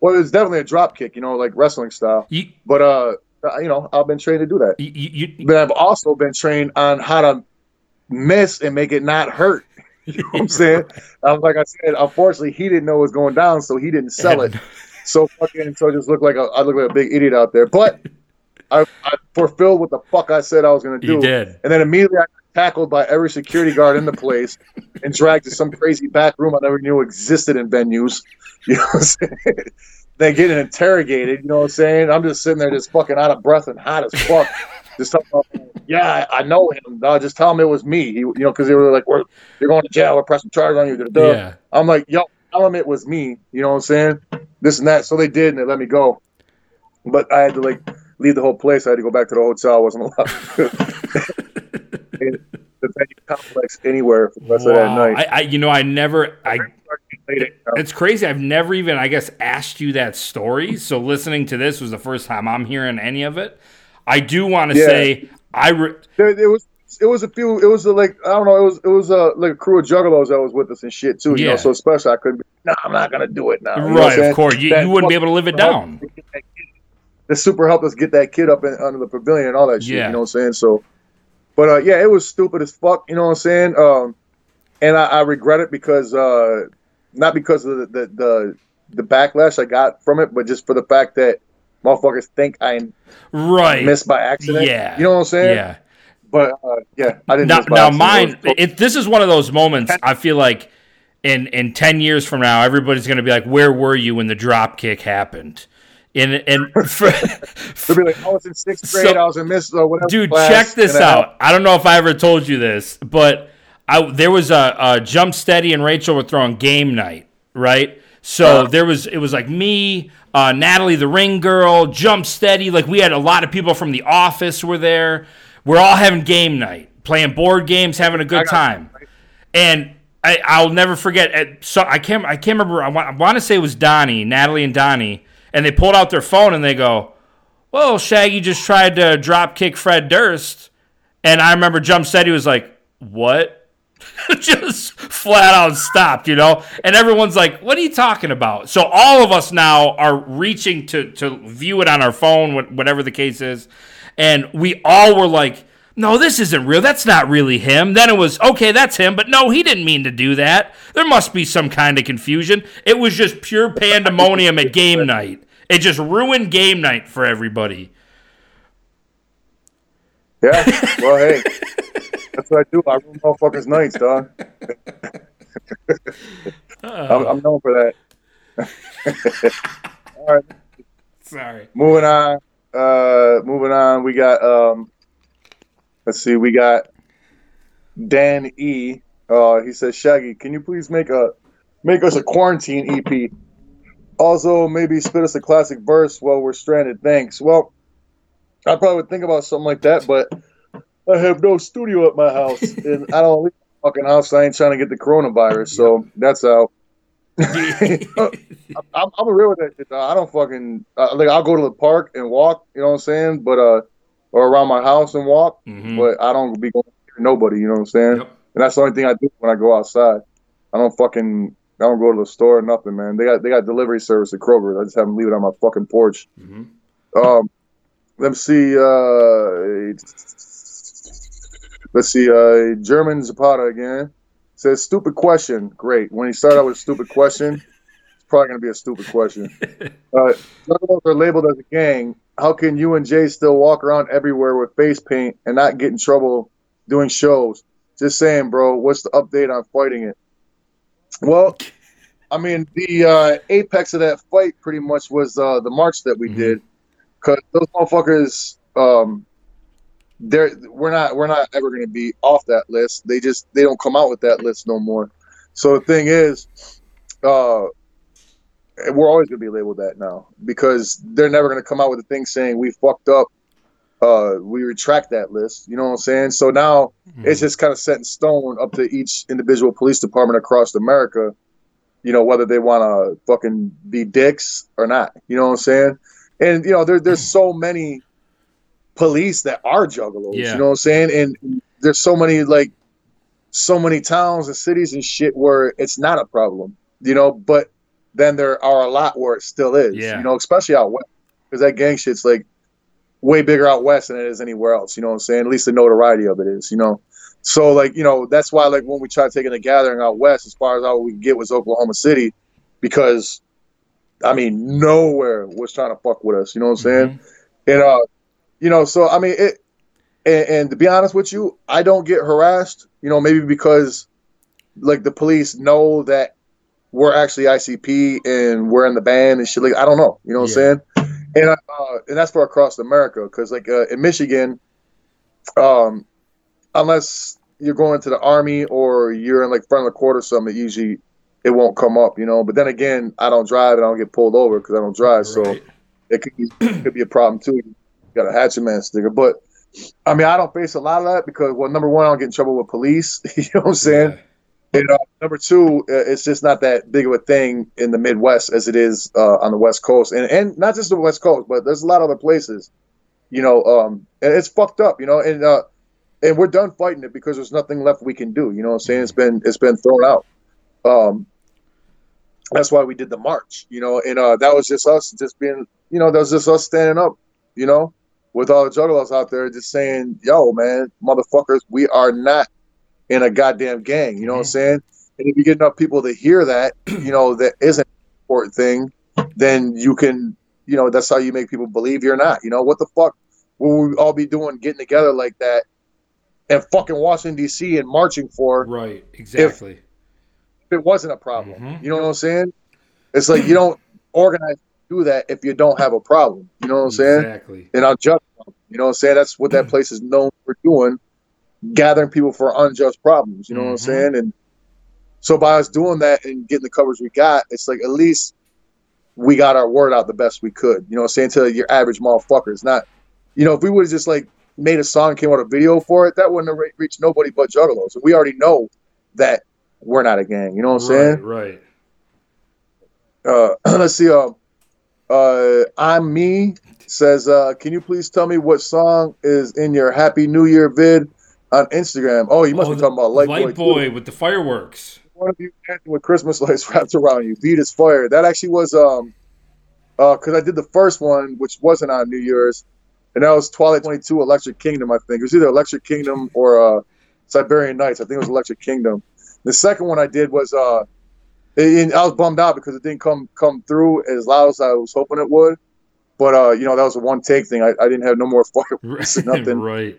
well, it's definitely a drop kick, you know, like wrestling style. You, But uh, you know, I've been trained to do that. you, But I've also been trained on how to miss and make it not hurt. You know what I'm saying? Um, like I said, unfortunately, he didn't know it was going down, so he didn't sell it. So fucking, so I just looked like a, I look like a big idiot out there. But I, I fulfilled what the fuck I said I was going to do. you did. And then immediately I got tackled by every security guard in the place and dragged to some crazy back room I never knew existed in venues. You know what I'm saying? then getting interrogated, you know what I'm saying? I'm just sitting there just fucking out of breath and hot as fuck. just talking about, yeah, I I know him. No, just tell him it was me. He, you know, because they were like, we're, you're going to jail. We're pressing charges on you. Yeah. I'm like, yo, tell him it was me. You know what I'm saying? This and that. So they did, and they let me go. But I had to like leave the whole place. I had to go back to the hotel. I wasn't allowed in the venue complex anywhere for the rest of that night. I, I, you know, I never, I, Later, you know. it's crazy. I've never even, I guess, asked you that story. So listening to this was the first time I'm hearing any of it. I do want to Yeah. say, I, re- it was. It was a few. It was a, like I don't know. It was it was a like a crew of juggalos that was with us and shit too. You Yeah. know, so special. I couldn't. be, No, I'm not gonna do it now. You know what I'm right, of course, you, you wouldn't be able to live it down. that The super helped us get that kid up in, under the pavilion and all that shit. Yeah. You know what I'm saying? So, but uh, yeah, it was stupid as fuck. You know what I'm saying? Um, and I, I regret it because uh, not because of the, the the the backlash I got from it, but just for the fact that motherfuckers think I Right. missed by accident. Yeah. You know what I'm saying? Yeah. But uh, yeah, I didn't. Now, now mine, It this is one of those moments I feel like in in 10 years from now, everybody's going to be like, where were you when the drop kick happened? And, and for, They'll be like, I was in sixth So- grade. I was in Miss uh, whatever. dude class, check this and I- out i don't know if i ever told you this but I, there was a, a Jumpsteady and rachel were throwing game night right so Uh-huh. there was it was like me uh, natalie the ring girl Jumpsteady like we had a lot of people from the office were there we're all having game night playing board games having a good time and I, I'll never forget. At, so I can't. I can't remember. I want, I want to say it was Donnie, Natalie, and Donnie, and they pulled out their phone and they go, "Well, Shaggy just tried to drop kick Fred Durst," and I remember Jumpsteady was like, "What?" just flat out stopped, you know? And everyone's like, what are you talking about? So all of us now are reaching to, to view it on our phone, whatever the case is. And we all were like, no, this isn't real. That's not really him. Then it was, okay, that's him, but no, he didn't mean to do that. There must be some kind of confusion. It was just pure pandemonium at game night. It just ruined game night for everybody. Yeah. Well, hey, that's what I do. I ruin motherfuckers' nights, dog. I'm, I'm known for that. All right. Sorry. Moving on. Uh, moving on. We got um, Let's see, we got Dan E. Uh, he says, Shaggy, can you please make a make us a quarantine EP? Also, maybe spit us a classic verse while we're stranded. Thanks. Well, I probably would think about something like that, but I have no studio at my house, and I don't leave my fucking house. I ain't trying to get the coronavirus, so that's out. I'm, I'm real with that shit. I don't fucking uh, like. I'll go to the park and walk. You know what I'm saying? But uh, or around my house and walk, mm-hmm. but I don't be going to nobody. You know what I'm saying? Yep. And that's the only thing I do when I go outside. I don't fucking I don't go to the store or nothing, man. They got they got delivery service at Kroger. I just have them leave it on my fucking porch. Mm-hmm. Um, let me see. Uh, let's see. Uh, German Zapata again says stupid question. Great. When he started out with a stupid question, it's probably gonna be a stupid question. uh, are labeled as a gang how can you and Jay still walk around everywhere with face paint and not get in trouble doing shows? Just saying, bro. What's the update on fighting it? Well, I mean, the uh, apex of that fight pretty much was uh, the march that we mm-hmm. did, because those motherfuckers, um, they're we're not we're not ever going to be off that list. They just they don't come out with that list no more. So the thing is, uh, we're always going to be labeled that now because they're never going to come out with a thing saying we fucked up. Uh, we retract that list. You know what I'm saying? So now mm-hmm. it's just kind of set in stone up to each individual police department across America. You know whether they want to fucking be dicks or not. You know what I'm saying? And you know there, there's so many police that are juggalos. Yeah. You know what I'm saying? And there's so many like so many towns and cities and shit where it's not a problem. You know, but then there are a lot where it still is. Yeah. You know, especially out west, because that gang shit's like way bigger out west than it is anywhere else. You know what I'm saying? At least the notoriety of it is. You know, so like you know that's why like when we tried taking the gathering out west, as far as all we could get was Oklahoma City, because I mean nowhere was trying to fuck with us. You know what I'm saying? Mm-hmm. And uh, you know, so I mean it. And, and to be honest with you, I don't get harassed. You know, maybe because like the police know that we're actually ICP and we're in the band and shit. Like I don't know, you know what yeah. I'm saying? And uh, and that's for across America because like uh, in Michigan, um, unless you're going to the army or you're in like front of the court or something, it usually it won't come up, you know. But then again, I don't drive and I don't get pulled over because I don't drive, right. so it could be it could be a problem too. Got a hatchet man sticker, but I mean, I don't face a lot of that because well, number one, I don't get in trouble with police. you know what I'm saying? Yeah. And uh, number two, uh, it's just not that big of a thing in the Midwest as it is uh, on the West Coast, and and not just the West Coast, but there's a lot of other places. You know, um, and it's fucked up. You know, and uh, and we're done fighting it because there's nothing left we can do. You know what I'm saying? It's been it's been thrown out. Um, that's why we did the march. You know, and uh, that was just us, just being, you know, that was just us standing up. You know, with all the juggalos out there, just saying, "Yo, man, motherfuckers, we are not in a goddamn gang. You know mm-hmm. what I'm saying? And if you get enough people to hear that, you know, that isn't an important thing, then you can, you know, that's how you make people believe you're not. You know, what the fuck will we all be doing getting together like that and fucking Washington D.C. and marching for? Right, exactly. If, if it wasn't a problem, mm-hmm. you know what I'm saying? It's like you don't organize do that if you don't have a problem. You know what I'm saying? Exactly. And I'll just, you know what I'm saying? That's what that place is known for doing gathering people for unjust problems. You know mm-hmm. what I'm mm-hmm. saying? And so by us doing that and getting the coverage we got, it's like at least we got our word out the best we could. You know what I'm saying? To your average motherfucker. It's not, you know, if we would have just like made a song, came out a video for it, that wouldn't have reached nobody but Juggalos. So we already know that we're not a gang. You know what I'm saying? Right. Uh, let's see. Uh, uh, I'm me says, uh, can you please tell me what song is in your Happy New Year vid? on Instagram. Oh, you must Oh, be talking about Light, Light Boy. Boy, with the fireworks. One of you dancing with Christmas lights wrapped around you. Beat is fire. That actually was um, uh, because I did the first one, which wasn't on New Year's, and that was Twilight Twenty Two Electric Kingdom. I think it was either Electric Kingdom or uh, Siberian Nights. I think it was Electric Kingdom. The second one I did was uh, and I was bummed out because it didn't come come through as loud as I was hoping it would. But uh, you know, that was a one take thing. I, I didn't have no more fireworks or nothing. right.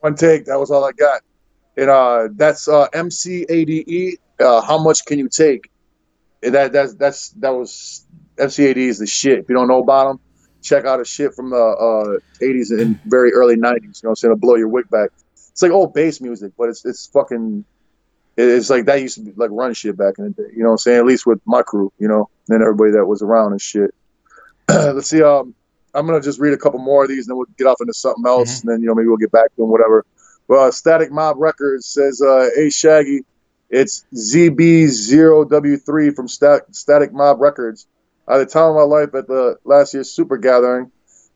One take. That was all I got. And uh, that's uh, MCADE. Uh, how much can you take? And that that's that's that was MC A.D.E. is the shit. If you don't know about them, check out a shit from the uh, 80s and very early 90s. You know, what I'm saying it'll blow your wig back. It's like old bass music, but it's it's fucking. It's like that used to be like run shit back in the day. You know what I'm saying? At least with my crew, you know, and everybody that was around and shit. Let's see. Um, I'm gonna just read a couple more of these, and then we'll get off into something else, and then you know maybe we'll get back to them, whatever. Well, Static Mob Records says, uh, "Hey Shaggy, it's ZB0W3 from Stat- Static Mob Records. I had the time of my life at the last year's Super Gathering,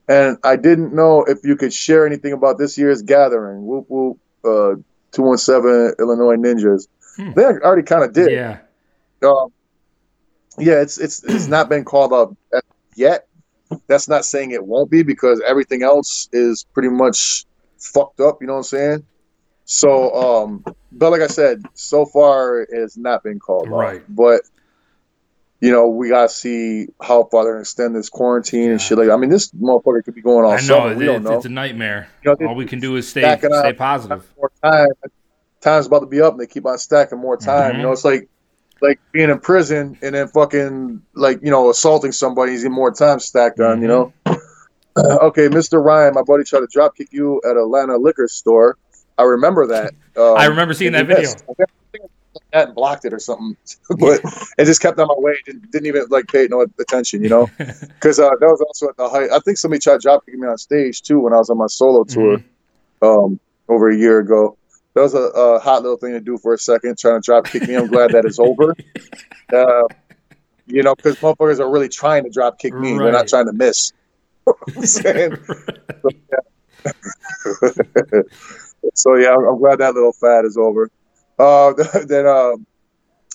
and I didn't know if you could share anything about this year's gathering. Whoop whoop, uh, 217 Illinois Ninjas. Hmm. They already kind of did. Yeah. Um, yeah, it's it's it's not been called up yet. That's not saying it won't be because everything else is pretty much fucked up. You know what I'm saying? So, um, but like I said, so far it has not been called off. Right. But you know, we gotta see how far they're gonna extend this quarantine and shit. Like, I mean, this motherfucker could be going all I know. summer. It, We don't it's, know. it's a nightmare. You know, All we can do is stay stay positive. more time. Time's about to be up, and they keep on stacking more time. Mhm. You know, it's like like being in prison and then fucking like you know assaulting somebody. He's getting more time stacked on. You know. okay, Mr. Ryan, my buddy tried to drop kick you at Atlanta liquor store. I remember that. Um, I remember seeing that video. missed. I think I took that and blocked it or something, but it just kept on my way. Didn't, didn't even like pay no attention, you know, because uh, that was also at the height. I think somebody tried drop kicking me on stage too when I was on my solo tour Mm-hmm. um, over a year ago. That was a, a hot little thing to do for a second, trying to drop kick me. I'm glad that is over. Uh, you know, because motherfuckers are really trying to drop kick me. They're Right. not trying to miss. I'm saying? So, yeah. so yeah, I'm I'm glad that little fad is over. Uh, then, um,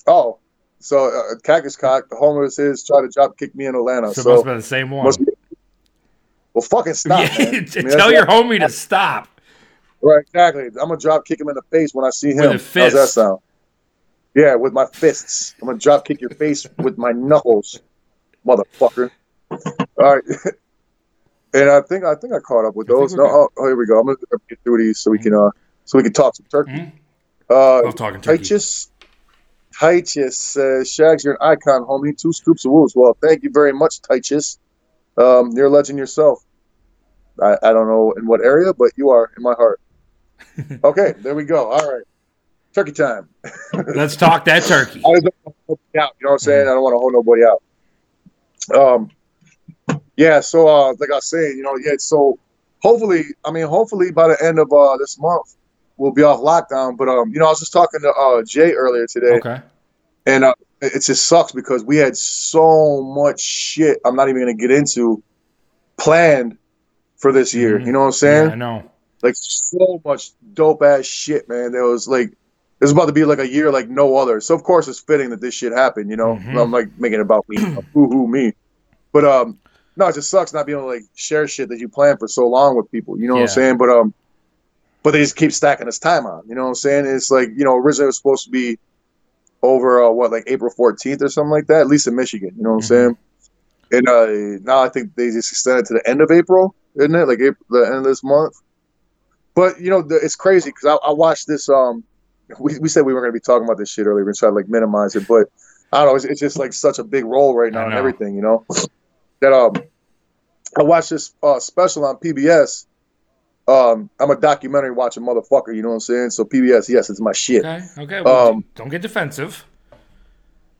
oh, so uh, Cactus Cock, the homeless is trying to drop kick me in Atlanta. So, So, must have been the same one. be. Well, fucking stop, yeah. I mean, tell your homie to stop. Right, exactly. I'm gonna drop kick him in the face when I see him. How's that sound? Yeah, with my fists. I'm gonna drop kick your face with my knuckles, motherfucker. All right. and I think I think I caught up with those. No, oh, oh, here we go. I'm gonna get through these so we can uh so we can talk some turkey. Mhm. Uh, Love talking turkey. Titus, Titus says, Shags, you're an icon, homie. Two scoops of woos. Well, thank you very much, Titus. Um, you're a legend yourself. I, I don't know in what area, but you are in my heart. okay, there we go. All right. Turkey time. Let's talk that turkey. I don't want to hold out. You know what I'm saying? I don't want to hold nobody out. Um, yeah. So, uh, like I was saying, you know, yeah. So, hopefully, I mean, hopefully by the end of uh this month, we'll be off lockdown. But um, you know, I was just talking to uh Jay earlier today, Okay. and uh, it just sucks because we had so much shit. I'm not even gonna get into planned for this year. Mhm. You know what I'm saying? Yeah, I know. like so much dope ass shit, man. There was like it was about to be like a year like no other. So of course it's fitting that this shit happened, you know. Mhm. I'm like making it about me, hoo hoo me. But um no, it just sucks not being able to like share shit that you planned for so long with people. You know what I'm saying? But um but they just keep stacking this time on. You know what I'm saying? It's like, you know, originally it was supposed to be over uh, what, like April 14th or something like that, at least in Michigan. You know what Mhm. I'm saying? And uh, now I think they just extended to the end of April, isn't it? Like April, the end of this month. But you know, the, it's crazy because I, I watched this. Um, we, we said we were going to be talking about this shit earlier. We're trying to like minimize it, but I don't know. It's, it's just like such a big role right now and everything. You know, that um, I watched this uh, special on PBS. Um, I'm a documentary watching motherfucker. You know what I'm saying? So PBS, yes, it's my shit. Okay. Okay. Well, Um, don't get defensive.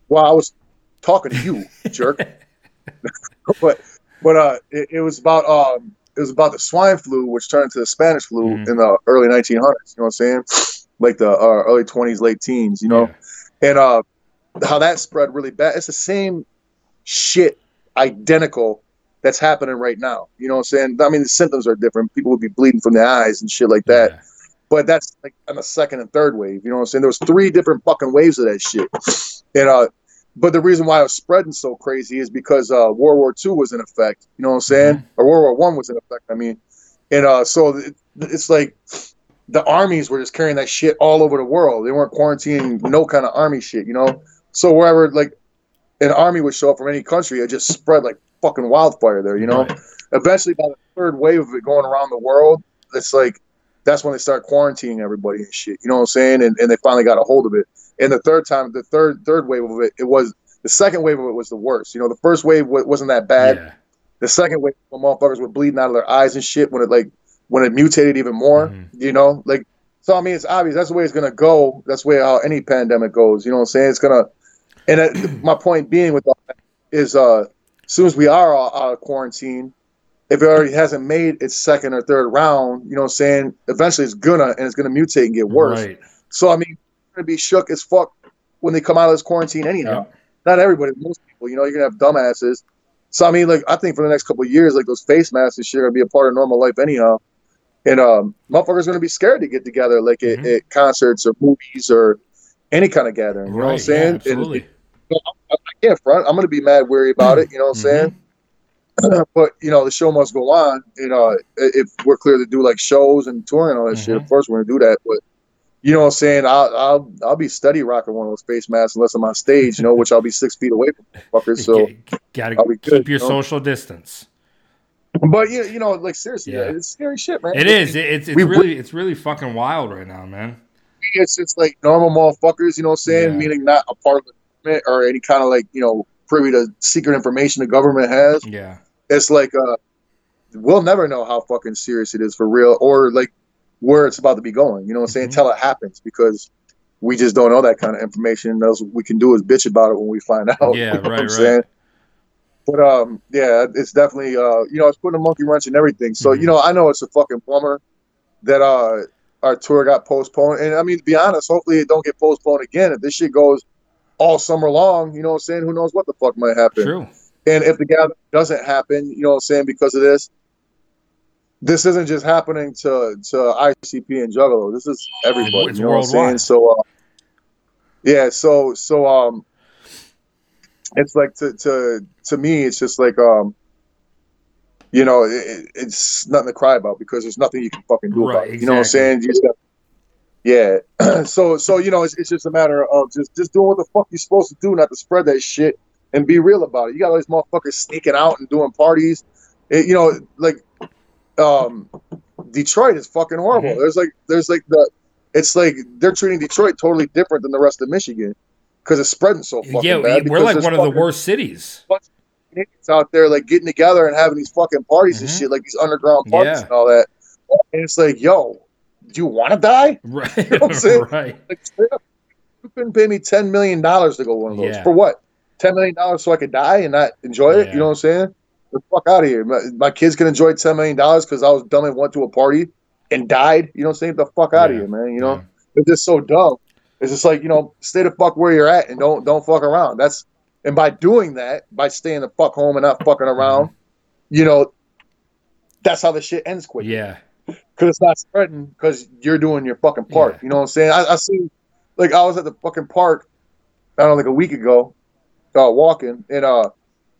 Well, I was talking to you, jerk. but but uh, it, it was about um, it was about the swine flu, which turned into the Spanish flu Mhm. in the early 1900s. You know what I'm saying? Like the uh, early 20s, late teens. You know, and uh, how that spread really bad. It's the same shit, identical. That's happening right now. You know what I'm saying? I mean, the symptoms are different. People would be bleeding from their eyes and shit like that. Yeah. but that's like on the second and third wave. You know what I'm saying? There was three different fucking waves of that shit, and uh, but the reason why it was spreading so crazy is because uh, World War II was in effect. You know what I'm saying? Mhm. Or World War One was in effect. I mean, and uh, so it, it's like the armies were just carrying that shit all over the world. They weren't quarantining no kind of army shit. You know, so wherever like an army would show up from any country, it just spread like fucking wildfire there. You know Right. eventually by the third wave of it going around the world, it's like that's when they start quarantining everybody and shit. You know what I'm saying? And, and they finally got a hold of it. And the third time, the third third wave of it, it was the second wave of it was the worst. You know, the first wave wa- wasn't that bad. Yeah. The second wave, when motherfuckers were bleeding out of their eyes and shit when it like when it mutated even more. Mhm. You know, like so. I mean, it's obvious that's the way it's gonna go. That's the way how any pandemic goes. You know what I'm saying? It's gonna. And uh, my point being with all that is, uh, as soon as we are all out of quarantine, if it already hasn't made its second or third round, you know what I'm saying? Eventually it's gonna and it's gonna mutate and get worse. Right. So I mean, you're gonna be shook as fuck when they come out of this quarantine anyhow. Yep. Not everybody, most people, you know, you're gonna have dumbasses. So I mean, like I think for the next couple of years, like those face masks and shit are gonna be a part of normal life anyhow. And um, motherfuckers gonna be scared to get together, like at, Mhm. at concerts or movies or any kind of gathering. You know what I'm saying? Yeah, And I can't front. I'm gonna be mad weary about it. You know what I'm saying? Mhm. but you know the show must go on. You know, if we're clear to do like shows and touring and all that shit, Mhm. of course we're gonna do that. But you know what I'm saying? I'll I'll I'll be steady rocking one of those face masks unless I'm on stage, you know, which I'll be six feet away from fuckers. So, gotta keep your you know? social distance. but you you know, like seriously, Yeah. it's scary shit, man. It is. It- It's it's we- really it's really fucking wild right now, man. It's just like normal motherfuckers. You know what I'm saying? Yeah. Meaning not a part of the government or any kind of like you know privy to secret information the government has. Yeah. it's like uh we'll never know how fucking serious it is for real or like where it's about to be going you know what i'm saying Mhm. until it happens because we just don't know that kind of information those we can do is bitch about it when we find out Yeah, you know what right, i'm right. saying but um yeah it's definitely uh you know it's putting a monkey wrench in everything so Mhm. you know i know it's a fucking plumber that uh our tour got postponed and i mean to be honest hopefully it don't get postponed again if this shit goes all summer long you know what i'm saying who knows what the fuck might happen True. and if the gathering doesn't happen, you know what I'm saying, because of this, this isn't just happening to to ICP and Juggalo. This is everybody. It's you know what I'm saying? So, uh, yeah. So so um, it's like to to to me, it's just like um, you know, it, it- it's nothing to cry about because there's nothing you can fucking do about it. You know what I'm saying? You just got, yeah. so so you know, it's, it's just a matter of just just doing what the fuck you're supposed to do, not to spread that shit and be real about it. You got all these motherfuckers sneaking out and doing parties. It- you know, like um, Detroit is fucking horrible. Mhm. There's like there's like the it's like they're treating Detroit totally different than the rest of Michigan because it's spreading so fucking Yeah, bad. we're like one of the worst cities. It's out there like getting together and having these fucking parties and Mhm. shit, like these underground parties Yeah. and all that. And it's like, yo, do you want to die? Right. know what I'm right. Like, you couldn't pay me ten million dollars to go one of those Yeah. for what? Ten million dollars so I could die and not enjoy it. Yeah. You know what I'm saying? The fuck out of here. My, my kids can enjoy ten million dollars because I was dumb and went to a party and died. You know what I'm saying? Get the fuck out Yeah. of here, man. You know, it's just so dumb. It's just like you know, stay the fuck where you're at and don't don't fuck around. That's and by doing that, by staying the fuck home and not fucking around, mm-hmm. you know, that's how the shit ends quick Yeah. Because it's not spreading because you're doing your fucking part. Yeah. You know what I'm saying? I, I see, like I was at the fucking park, I don't know, like a week ago, uh, walking, and uh,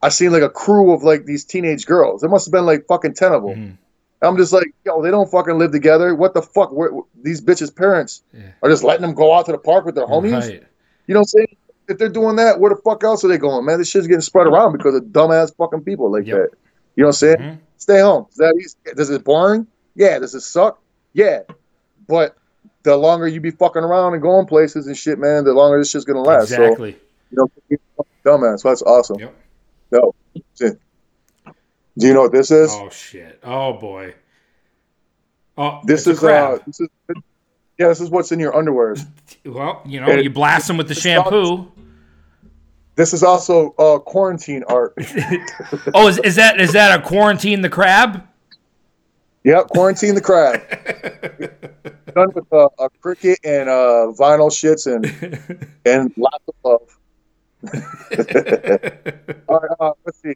I seen like a crew of like these teenage girls. There must have been like fucking ten of them. Mhm. I'm just like, yo, they don't fucking live together. What the fuck? Where, these bitches' parents Yeah. are just letting them go out to the park with their homies. Right. You know what I'm saying? If they're doing that, where the fuck else are they going, man? This shit's getting spread around because of dumbass fucking people like Yep. that. You know what I'm saying? Mhm. Stay home. Is that easy? Does it boring? Yeah. Does it suck? Yeah. But the longer you be fucking around and going places and shit, man, the longer this shit's gonna last. So Exactly. you know, dumbass. So that's awesome. Yep. No. shit. Do you know what this is? Oh shit. Oh boy. Oh, this is uh this is yeah, this is what's in your underwears. well, you know, it- you blast them with the shampoo. This is also uh quarantine art. oh, is, is that is that a quarantine the crab? Yep, quarantine the crab. Done with uh, a Cricut and uh vinyl shits and and lots of love. All right, uh, let's see.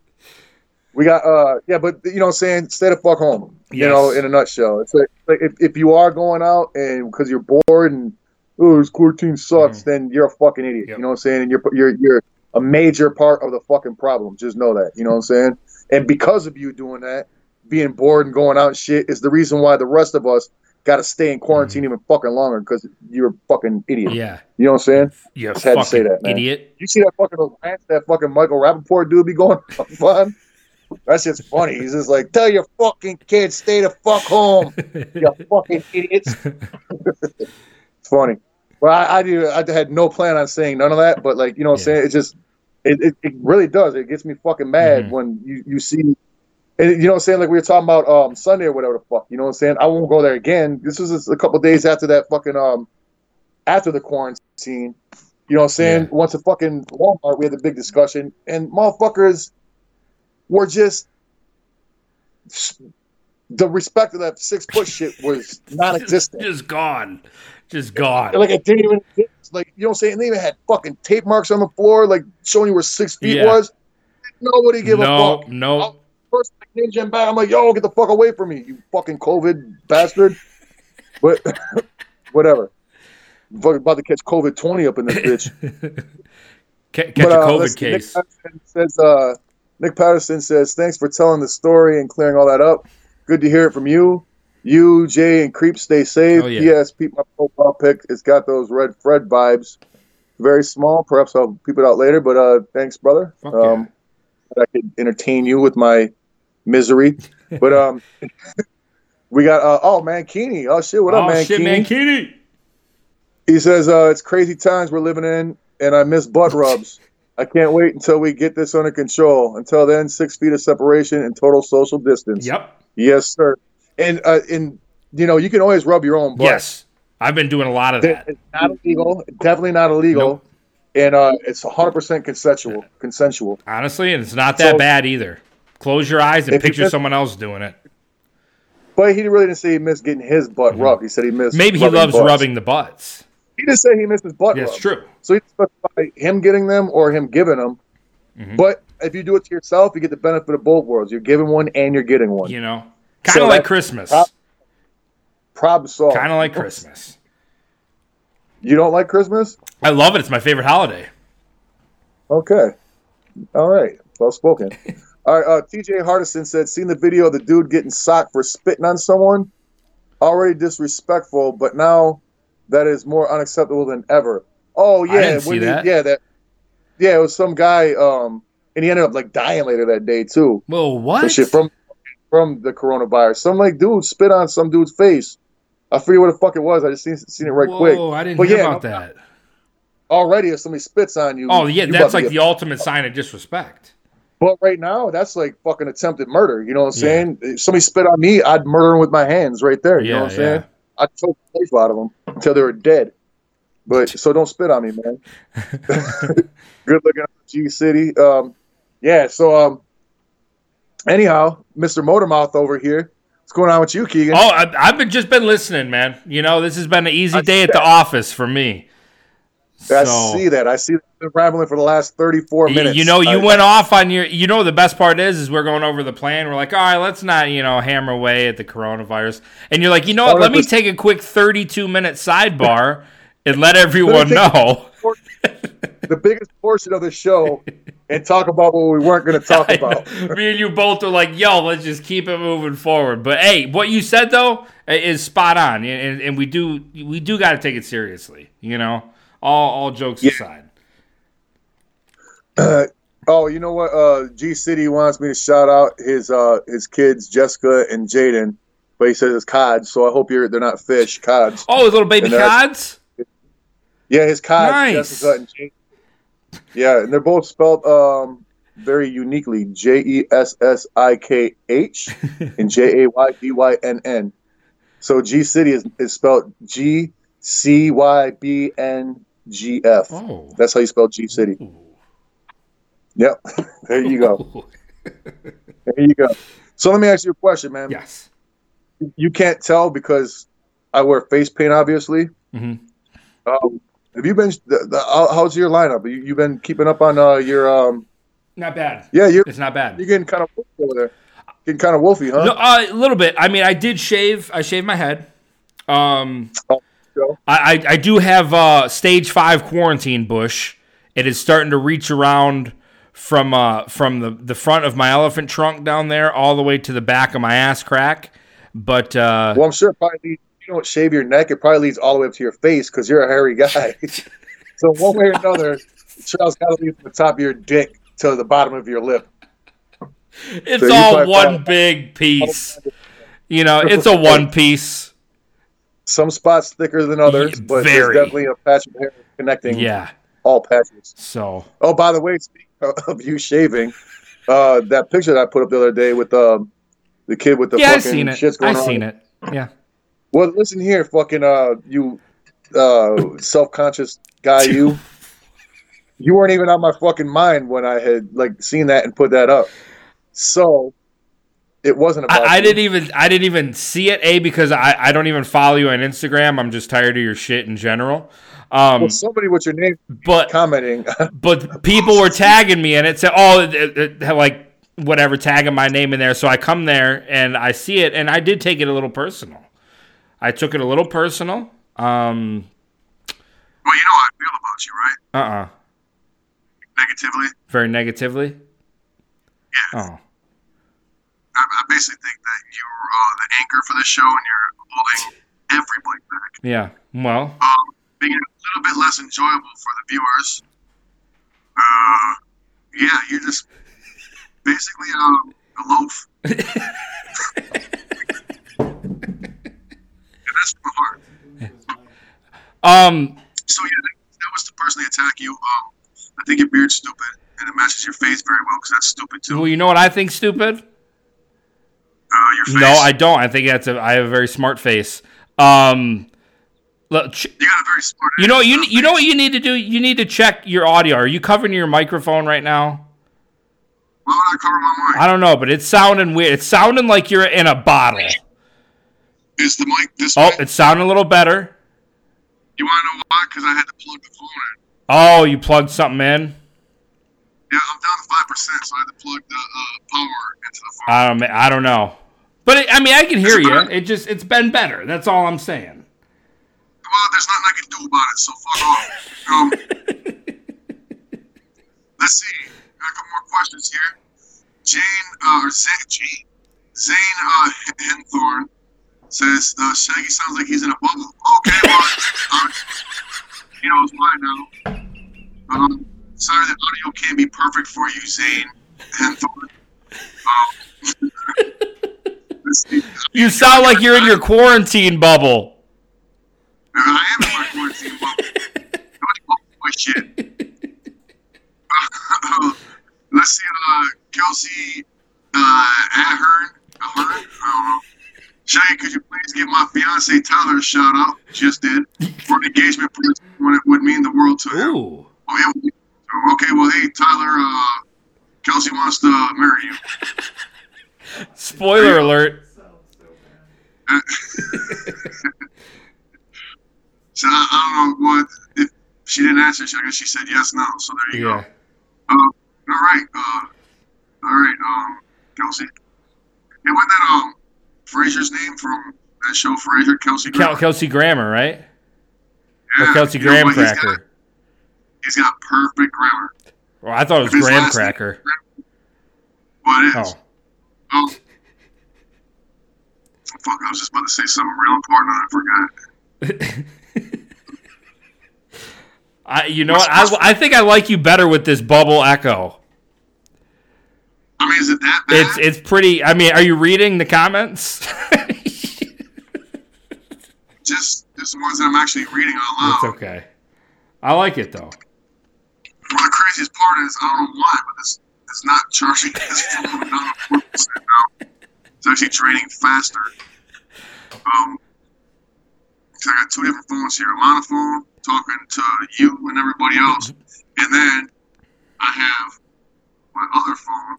We got uh yeah, but you know what I'm saying, stay the fuck home. You know, in a nutshell. It's like, like if, if you are going out and because you're bored and oh this quarantine sucks, then you're a fucking idiot. Yep. You know what I'm saying? And you're you're you're a major part of the fucking problem. Just know that. You know what I'm saying? And because of you doing that, being bored and going out and shit is the reason why the rest of us gotta stay in quarantine even fucking longer because you're a fucking idiot. Mm-hmm. Yeah. You know what I'm saying? You Just had to say that, man. idiot. You see that fucking rant that fucking Michael Rapaport dude be going on? That shit's funny. He's just like, tell your fucking kids stay the fuck home, you fucking idiots. it's funny. Well, I, I do. I had no plan on saying none of that, but like, you know what I'm saying? It just, it, it, it really does. It gets me fucking mad Mhm. when you, you see, and you know what I'm saying? Like we were talking about um Sunday or whatever the fuck. You know what I'm saying? I won't go there again. This was just a couple days after that fucking um after the quarantine. You know what I'm saying? Yeah. Once a fucking Walmart, we had the big discussion, and motherfuckers were just the respect of that six foot shit was non-existent. Just gone. Just gone. like it didn't even. Like you know what I'm saying? They even had fucking tape marks on the floor, like showing you where six feet Yeah. was. Nobody give no, a fuck. no. Ninja and back, I'm like, yo, get the fuck away from me, you fucking COVID bastard. But whatever. Fucking about to catch COVID twenty up in this bitch. Catch But, a uh, COVID case. Nick Patterson says, uh, Nick Patterson says, thanks for telling the story and clearing all that up. Good to hear it from you. You, Jay, and Creep stay safe. Oh, yeah. P.S. Peep my profile pic. It's got those red Fred vibes. Very small. Perhaps I'll peep it out later. But uh, thanks, brother. Um, I could entertain you with my misery. but um, we got uh, oh Mankini. Oh shit, what up, oh, Mankini? shit, Mankini. He says, uh, it's crazy times we're living in, and I miss butt rubs. I can't wait until we get this under control. Until then, six feet of separation and total social distance. Yep. Yes, sir. And uh, and you know, you can always rub your own butt. Yes. I've been doing a lot of that. It's not illegal. Definitely not illegal. Nope. And uh, it's 100% consensual. Consensual. Honestly, and it's not that So- bad either. Close your eyes and If picture just- someone else doing it. But he really didn't say he missed getting his butt rubbed. He said he missed. Mm-hmm. Maybe he loves butts. rubbing the butts. He just said he missed his butt That's Yeah, true. So he specified him getting them or him giving them. Mhm. But if you do it to yourself, you get the benefit of both worlds. You're giving one and you're getting one. You know, kind So of like Christmas. Prob- Problem solved. Kind of like Christmas. You don't like Christmas? I love it. It's my favorite holiday. Okay. All right. Well spoken. All right. Uh, TJ Hardison said, "Seen the video of the dude getting socked for spitting on someone? Already disrespectful, but now that is more unacceptable than ever." Oh yeah, when he- that. yeah, that. Yeah, it was some guy, um, and he ended up like dying later that day too. Well, what? shit from from the coronavirus. Some like dude spit on some dude's face. I forget what the fuck it was. I just seen seen it right Whoa, quick. I didn't But hear yeah, about no- that. Already, if somebody spits on you, Oh yeah, that's like the ultimate sign of disrespect. But right now, that's like fucking attempted murder. You know what I'm Yeah. saying? If somebody spit on me, I'd murder them with my hands right there. You Yeah, know what I'm saying? I'd choke the life out of them until they were dead. But so don't spit on me, man. Good looking G City. Um, yeah. So um, anyhow, Mr. Motormouth over here. What's going on with you, Kegan? Oh, I, I've been just been listening, man. You know, this has been an easy day at the office for me. I see that. I see that rambling for the last 34 minutes. you know, you I- went off on your. You know, the best part is, is we're going over the plan. We're like, all right, let's not, you know, hammer away at the coronavirus. And you're like, you know what? Let me take a quick 32 minute sidebar and let everyone know. the biggest portion of the show and talk about what we weren't going to talk about. Me and you both are like, yo, let's just keep it moving forward. But hey, what you said though is spot on, and, and we do we do got to take it seriously. You know, all all jokes Yeah. aside. Oh, you know what? Uh, G City wants me to shout out his uh, his kids, Jessica and Jaden, but he says it's cods. So I hope you're they're not fish, cods. Oh, his little baby cods. Yeah, his cods, Nice. Jessica and Jaden. Yeah, and they're both spelled um, very uniquely: J E S S I K H and J A Y B Y N N. So G City is, is spelled G C Y B N G F. Oh, That's how you spell G City. Ooh. Yep. there you go. There you go. So let me ask you a question, man. yes. You can't tell because I wear face paint, obviously. Mhm. Um, have you been? The, the, how's your lineup? You, you been keeping up on uh, your um, Not bad. Yeah, you're It's not bad. you're getting kind of wolfy over there. Getting kind of wolfy, huh? No, uh, a little bit. I mean, I did shave. I shaved my head. Um, Oh. I, I, I do have uh, stage five quarantine bush. It is starting to reach around from uh, from the, the front of my elephant trunk down there all the way to the back of my ass crack. But uh, Well, I'm sure it probably leads, you don't shave your neck. It probably leads all the way up to your face because you're a hairy guy. so one way or another, the trail's got to lead from the top of your dick to the bottom of your lip. it's so all one big piece. You know, it's a one piece. Some spots thicker than others, Yeah, but there's definitely a patch of hair connecting Yeah. all patches. So Oh, by the way, speaking of- you shaving, uh, that picture that I put up the other day with um, the kid with the yeah, I've fucking seen it. shits going I've on. seen it. Yeah. Well, listen here, fucking uh, you uh, self-conscious guy, you. You weren't even on my fucking mind when I had like seen that and put that up. So it wasn't about. I, I didn't even I didn't even see it. A because I, I don't even follow you on Instagram. I'm just tired of your shit in general. Um, Well, somebody with your name but commenting. but people were tagging me and it said oh it, it, it- like whatever tagging my name in there. So I come there and I see it and I did take it a little personal. I took it a little personal. Um. Well, you know how I feel about you, right? Uh. uh Negatively. Very negatively. Yeah. Oh. I, I basically think that you're uh, the anchor for the show and you're holding everybody back. Yeah. Well. Um, making it a little bit less enjoyable for the viewers. Uh, yeah, you're just basically um, a loaf. and that's from the heart. Um. So yeah, that, that was to personally attack you. Um, I think your beard's stupid, and it matches your face very well because that's stupid too. Well, you know what I think stupid. Face. No, I don't. I think that's a. I have a very smart face. Um. Look, ch- You got a very smart. You know you you know what you need to do. You need to check your audio. Are you covering your microphone right now? Why would I cover my mic? I don't know, but it's sounding weird. It's sounding like you're in a bottle. Is the mic this Oh, way? it's sounding a little better. You want to know why? Because I had to plug the phone in. Oh, you plugged something in. Yeah, I'm down to five percent, so I had to plug the uh, power into the phone. I don't. I don't know. But it, I mean, I can hear you. It just it's been better. That's all I'm saying. well, there's nothing I can do about it, so fuck off. Um, let's see. Got a couple more questions here. Jane, uh, or Zane, Jane, Zane uh, Henthorn says uh, Shaggy sounds like he's in a bubble. Okay, well, uh, he knows why now. Um, sorry, the audio can't be perfect for you, Zane Henthorn. Um. You sound like you're in your quarantine bubble. I am in my quarantine bubble. Shit. Let's see, uh, Kelsey uh, Ahern. Ahern? I don't know. Shaggy, could you please give my fiance Tyler a shout out? Just did. For an engagement present when it would mean the world to him. Ooh. Oh, okay, well, hey, Tyler, uh, Kelsey wants to marry you. Spoiler alert. So I, I don't know what, if she didn't answer, I guess she said yes no. so there you Yeah. go. Uh, all right, uh, all right, um, Kelsey. Hey, wasn't that um Frasier's name from that show Frasier? Kelsey. Kel- Grammer? Kelsey Grammer, right? Or Yeah, Kelsey you Graham what? He's got- Cracker. He's got perfect grammar. Well, I thought it was Graham name- Cracker. It is. Oh. Oh. Fuck, I was just about to say something real important and I forgot. I, you know what? I, I think I like you better with this bubble echo. I mean, is it that bad? It's it's pretty. I mean, are you reading the comments? just, just the ones that I'm actually reading out loud. it's okay. I like it though. Well, the craziest part is I don't know why, but it's it's not charging this phone down to four percent now. It's actually draining faster. Um, I got two different phones here: a monophone talking to you and everybody else, and then I have my other phone,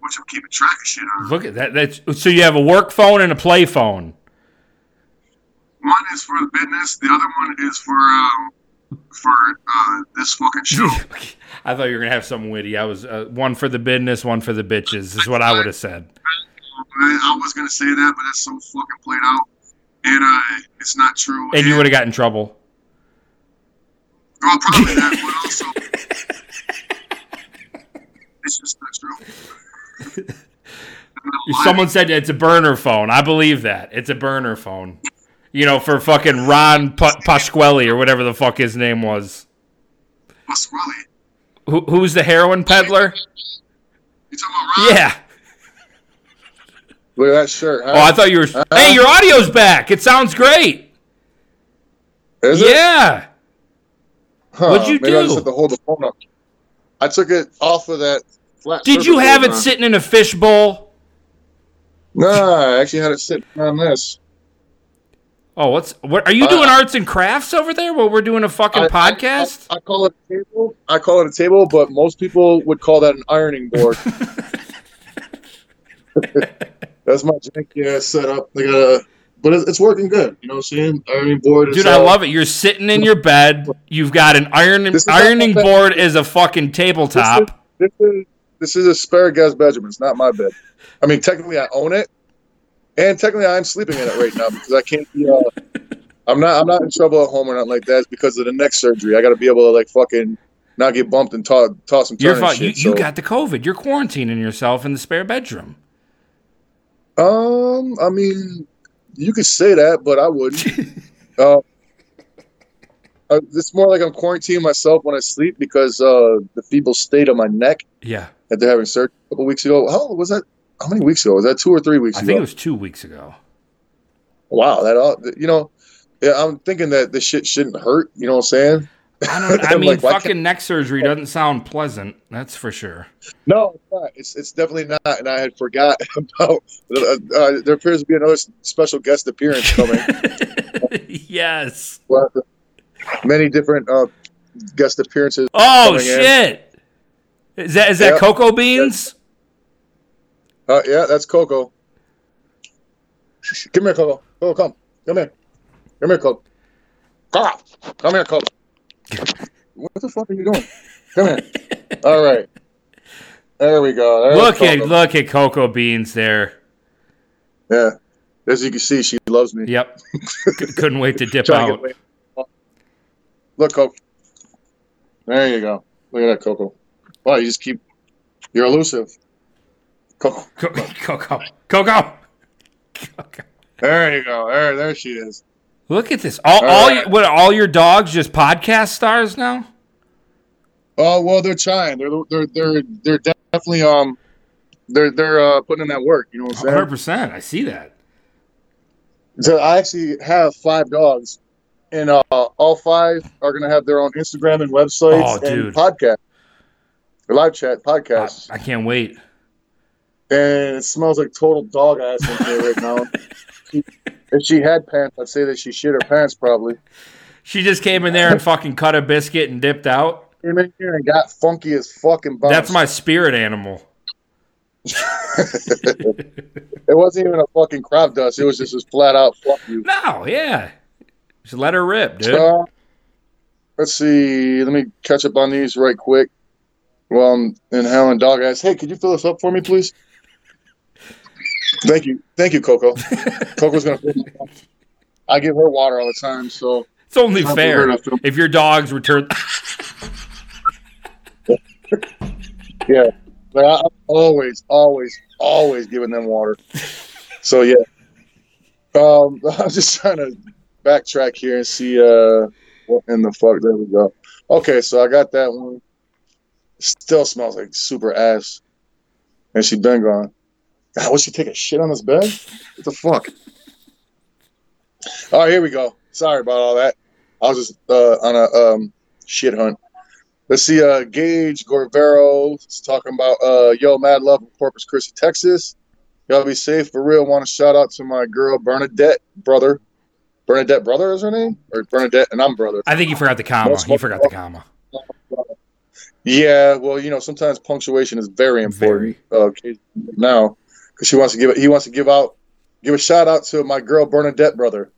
which I'm keeping track of shit on. Look at that. That's so you have a work phone and a play phone. One is for the business, the other one is for um, for uh, this fucking show. I thought you were gonna have something witty. I was uh, one for the business, one for the bitches. Is what I would have said. I, I was gonna say that, but that's so fucking played out, and uh, it's not true. And you would have got in trouble. Well, probably that, but also it's just not true. Someone said it's a burner phone. I believe that. It's a burner phone. You know, for fucking Ron pa- Pasquale or whatever the fuck his name was. Pasquale. Who, who's the heroin peddler? You talking about Ron? Yeah. Look at that shirt. Huh? Oh, I thought you were. Hey, your audio's back. It sounds great. Is it? Yeah. Huh, What'd you maybe I do? just had to hold the phone up. I took it off of that flat. Did you have it on. sitting in a fishbowl? No, I actually had it sitting on this. Oh, what's what? Are you Uh, doing arts and crafts over there? While we're doing a fucking I- I- podcast? I, I call it a table. I call it a table, but most people would call that an ironing board. That's my janky ass setup. They got a, but it's, it's working good. You know what I'm saying? Ironing board. is, Dude, I love it. You're sitting in your bed. You've got an iron This ironing board as a fucking tabletop. This is this is asparagus Benjamin. It's not my bed. I mean, technically, I own it, and technically, I'm sleeping in it right now because I can't be. Uh, I'm not. I'm not in trouble at home or nothing like that. It's because of the neck surgery. I got to be able to like fucking not get bumped and toss toss and turn You're fine. You, shit. you so- got the COVID. You're quarantining yourself in the spare bedroom. Um, I mean, you could say that, but I wouldn't. uh, uh, it's more like I'm quarantining myself when I sleep because uh, the feeble state of my neck Yeah, after having surgery a couple weeks ago. How was that? How many weeks ago? Was that two or three weeks I ago? think it was two weeks ago. Wow, that all you know. Yeah, I'm thinking that this shit shouldn't hurt. You know what I'm saying? I don't. I mean, like, why fucking neck surgery doesn't sound pleasant. That's for sure. No, it's not. It's, it's definitely not. And I had forgot about. Uh, uh, there appears to be another special guest appearance coming. yes. well, many different uh, guest appearances. Oh coming in. shit! Is that is that Yep. cocoa beans? Uh, yeah, that's cocoa. Come here, Coco. Coco, come. Come here. Come here, Coco. Come, come here, Coco. What the fuck are you doing? Come here. All right. There we go. There's Look at look at cocoa beans there. Yeah. As you can see, she loves me. Yep. Couldn't wait to dip Trying to out. Look, Coco. There you go. Look at that, Coco. Wow, you just keep. You're elusive. Coco. Co- Coco. Coco. Coco. There you go. There, there she is. Look at this. All, All all, right. your, what, all your dogs just podcast stars now? Oh well, they're trying. They're they're they're they're definitely um they're they're uh, putting in that work. You know what I'm saying? 100%. I see that. So I actually have five dogs, and uh, all five are gonna have their own Instagram and websites Oh, and podcast, live chat I. I can't wait. And it smells like total dog ass in here right now. if she had pants, I'd say that she shit her pants probably. She just came in there and fucking cut a biscuit and dipped out. Came in here and got funky as fucking bounce. That's my spirit animal. It wasn't even a fucking crop dust. It was just as flat out fuck you. No, yeah. Just let her rip, dude. Uh, let's see. Let me catch up on these right quick. Well, I'm inhaling dog ass. Hey, could you fill this up for me, please? Thank you, thank you, Coco. Coco's gonna. Fill this up. I give her water all the time, so It's only for fair to if your dogs return. yeah. but I, I'm always, always, always giving them water. So yeah. Um, I'm just trying to backtrack here and see uh what in the fuck. There we go. Okay, so I got that one. Still smells like super ass. And she been gone. God, would she take a shit on this bed? What the fuck? All right, here we go. Sorry about all that. I was just uh, on a um, shit hunt. Let's see. Uh, Gage Gorvero is talking about uh, yo, mad love from Corpus Christi, Texas. Y'all be safe for real. Want to shout out to my girl Bernadette, brother. Bernadette, brother is her name, or Bernadette, and I'm brother. I think you forgot the comma. You forgot the comma. Yeah, well, you know, sometimes punctuation is very important. Uh, now, because she wants to give it, he wants to give out, give a shout out to my girl Bernadette, brother.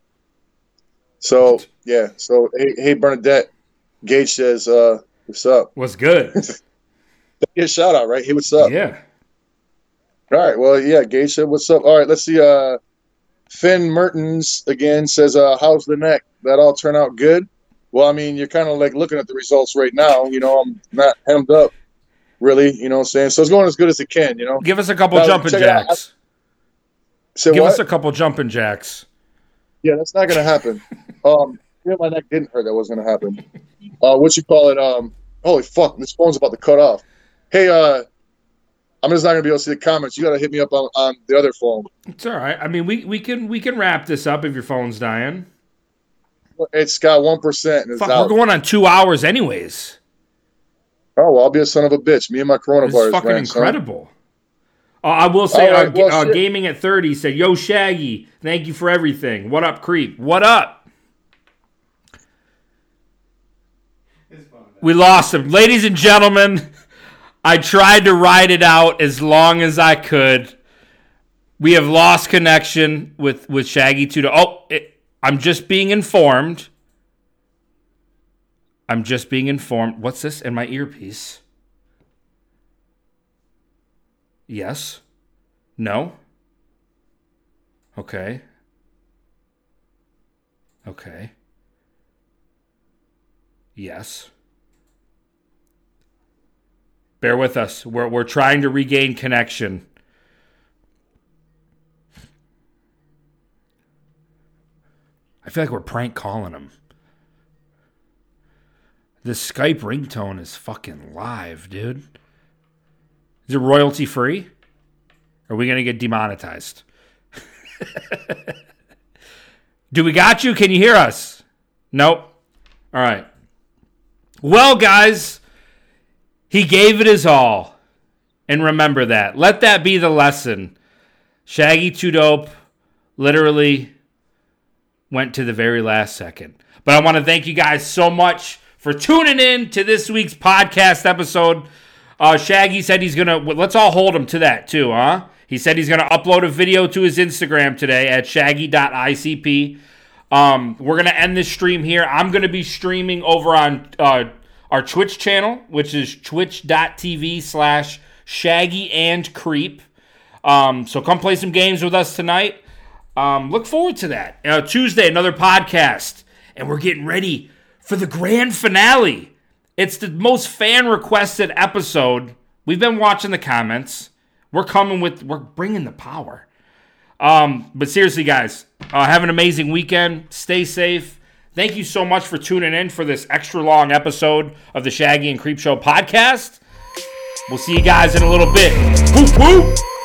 So yeah, so hey, hey Bernadette, Gage says, uh, "What's up?" What's good? Get a shout out, right? Hey, what's up? yeah. All right. Well, yeah. Gage said, "What's up?" All right. Let's see. Uh, Finn Mertens again says, uh, "How's the neck? That all turn out good?" Well, I mean, you're kind of like looking at the results right now. You know, I'm not hemmed up, really. You know what I'm saying? So it's going as good as it can. You know. Give us a couple Now, jumping jacks. So Give what? us a couple jumping jacks. Yeah, that's not gonna happen. um, yeah, my neck didn't hurt. That was gonna happen. Uh, what you call it? Um, holy fuck, this phone's about to cut off. Hey, uh, I'm just not gonna be able to see the comments. You gotta hit me up on, on the other phone. It's all right. I mean, we, we can we can wrap this up if your phone's dying. It's got one percent Fuck, out. we're going on two hours anyways. Oh well, I'll be a son of a bitch. Me and my This coronavirus. is fucking rant, son. incredible. Uh, I will say, right, uh, well, uh, gaming at thirty said, "Yo, Shaggy, thank you for everything. What up, creep? What up?" We lost him, ladies and gentlemen. I tried to ride it out as long as I could. We have lost connection with with Shaggy Tudo. Oh, it, I'm just being informed. I'm just being informed. What's this in my earpiece? Yes. No. Okay. Okay. Yes. Bear with us. We're, we're trying to regain connection. I feel like we're prank calling him. This Skype ringtone is fucking live, dude. Is it royalty free? Are we going to get demonetized? Do we got you? Can you hear us? Nope. All right. Well, guys, he gave it his all. And remember that. Let that be the lesson. Shaggy 2 Dope literally went to the very last second. But I want to thank you guys so much for tuning in to this week's podcast episode. Uh, Shaggy said he's gonna. Let's all hold him to that too, huh? He said he's gonna upload a video to his Instagram today at shaggy.icp. Um, we're gonna end this stream here. I'm gonna be streaming over on uh, our Twitch channel, which is twitch.tv slash shaggy and creep. Um, so come play some games with us tonight. Um, look forward to that. Uh, Tuesday, another podcast, and we're getting ready for the grand finale. It's the most fan requested episode. We've been watching the comments. We're coming with, we're bringing the power. Um, but seriously, guys, uh, have an amazing weekend. Stay safe. Thank you so much for tuning in for this extra long episode of the Shaggy and Creep Show podcast. We'll see you guys in a little bit.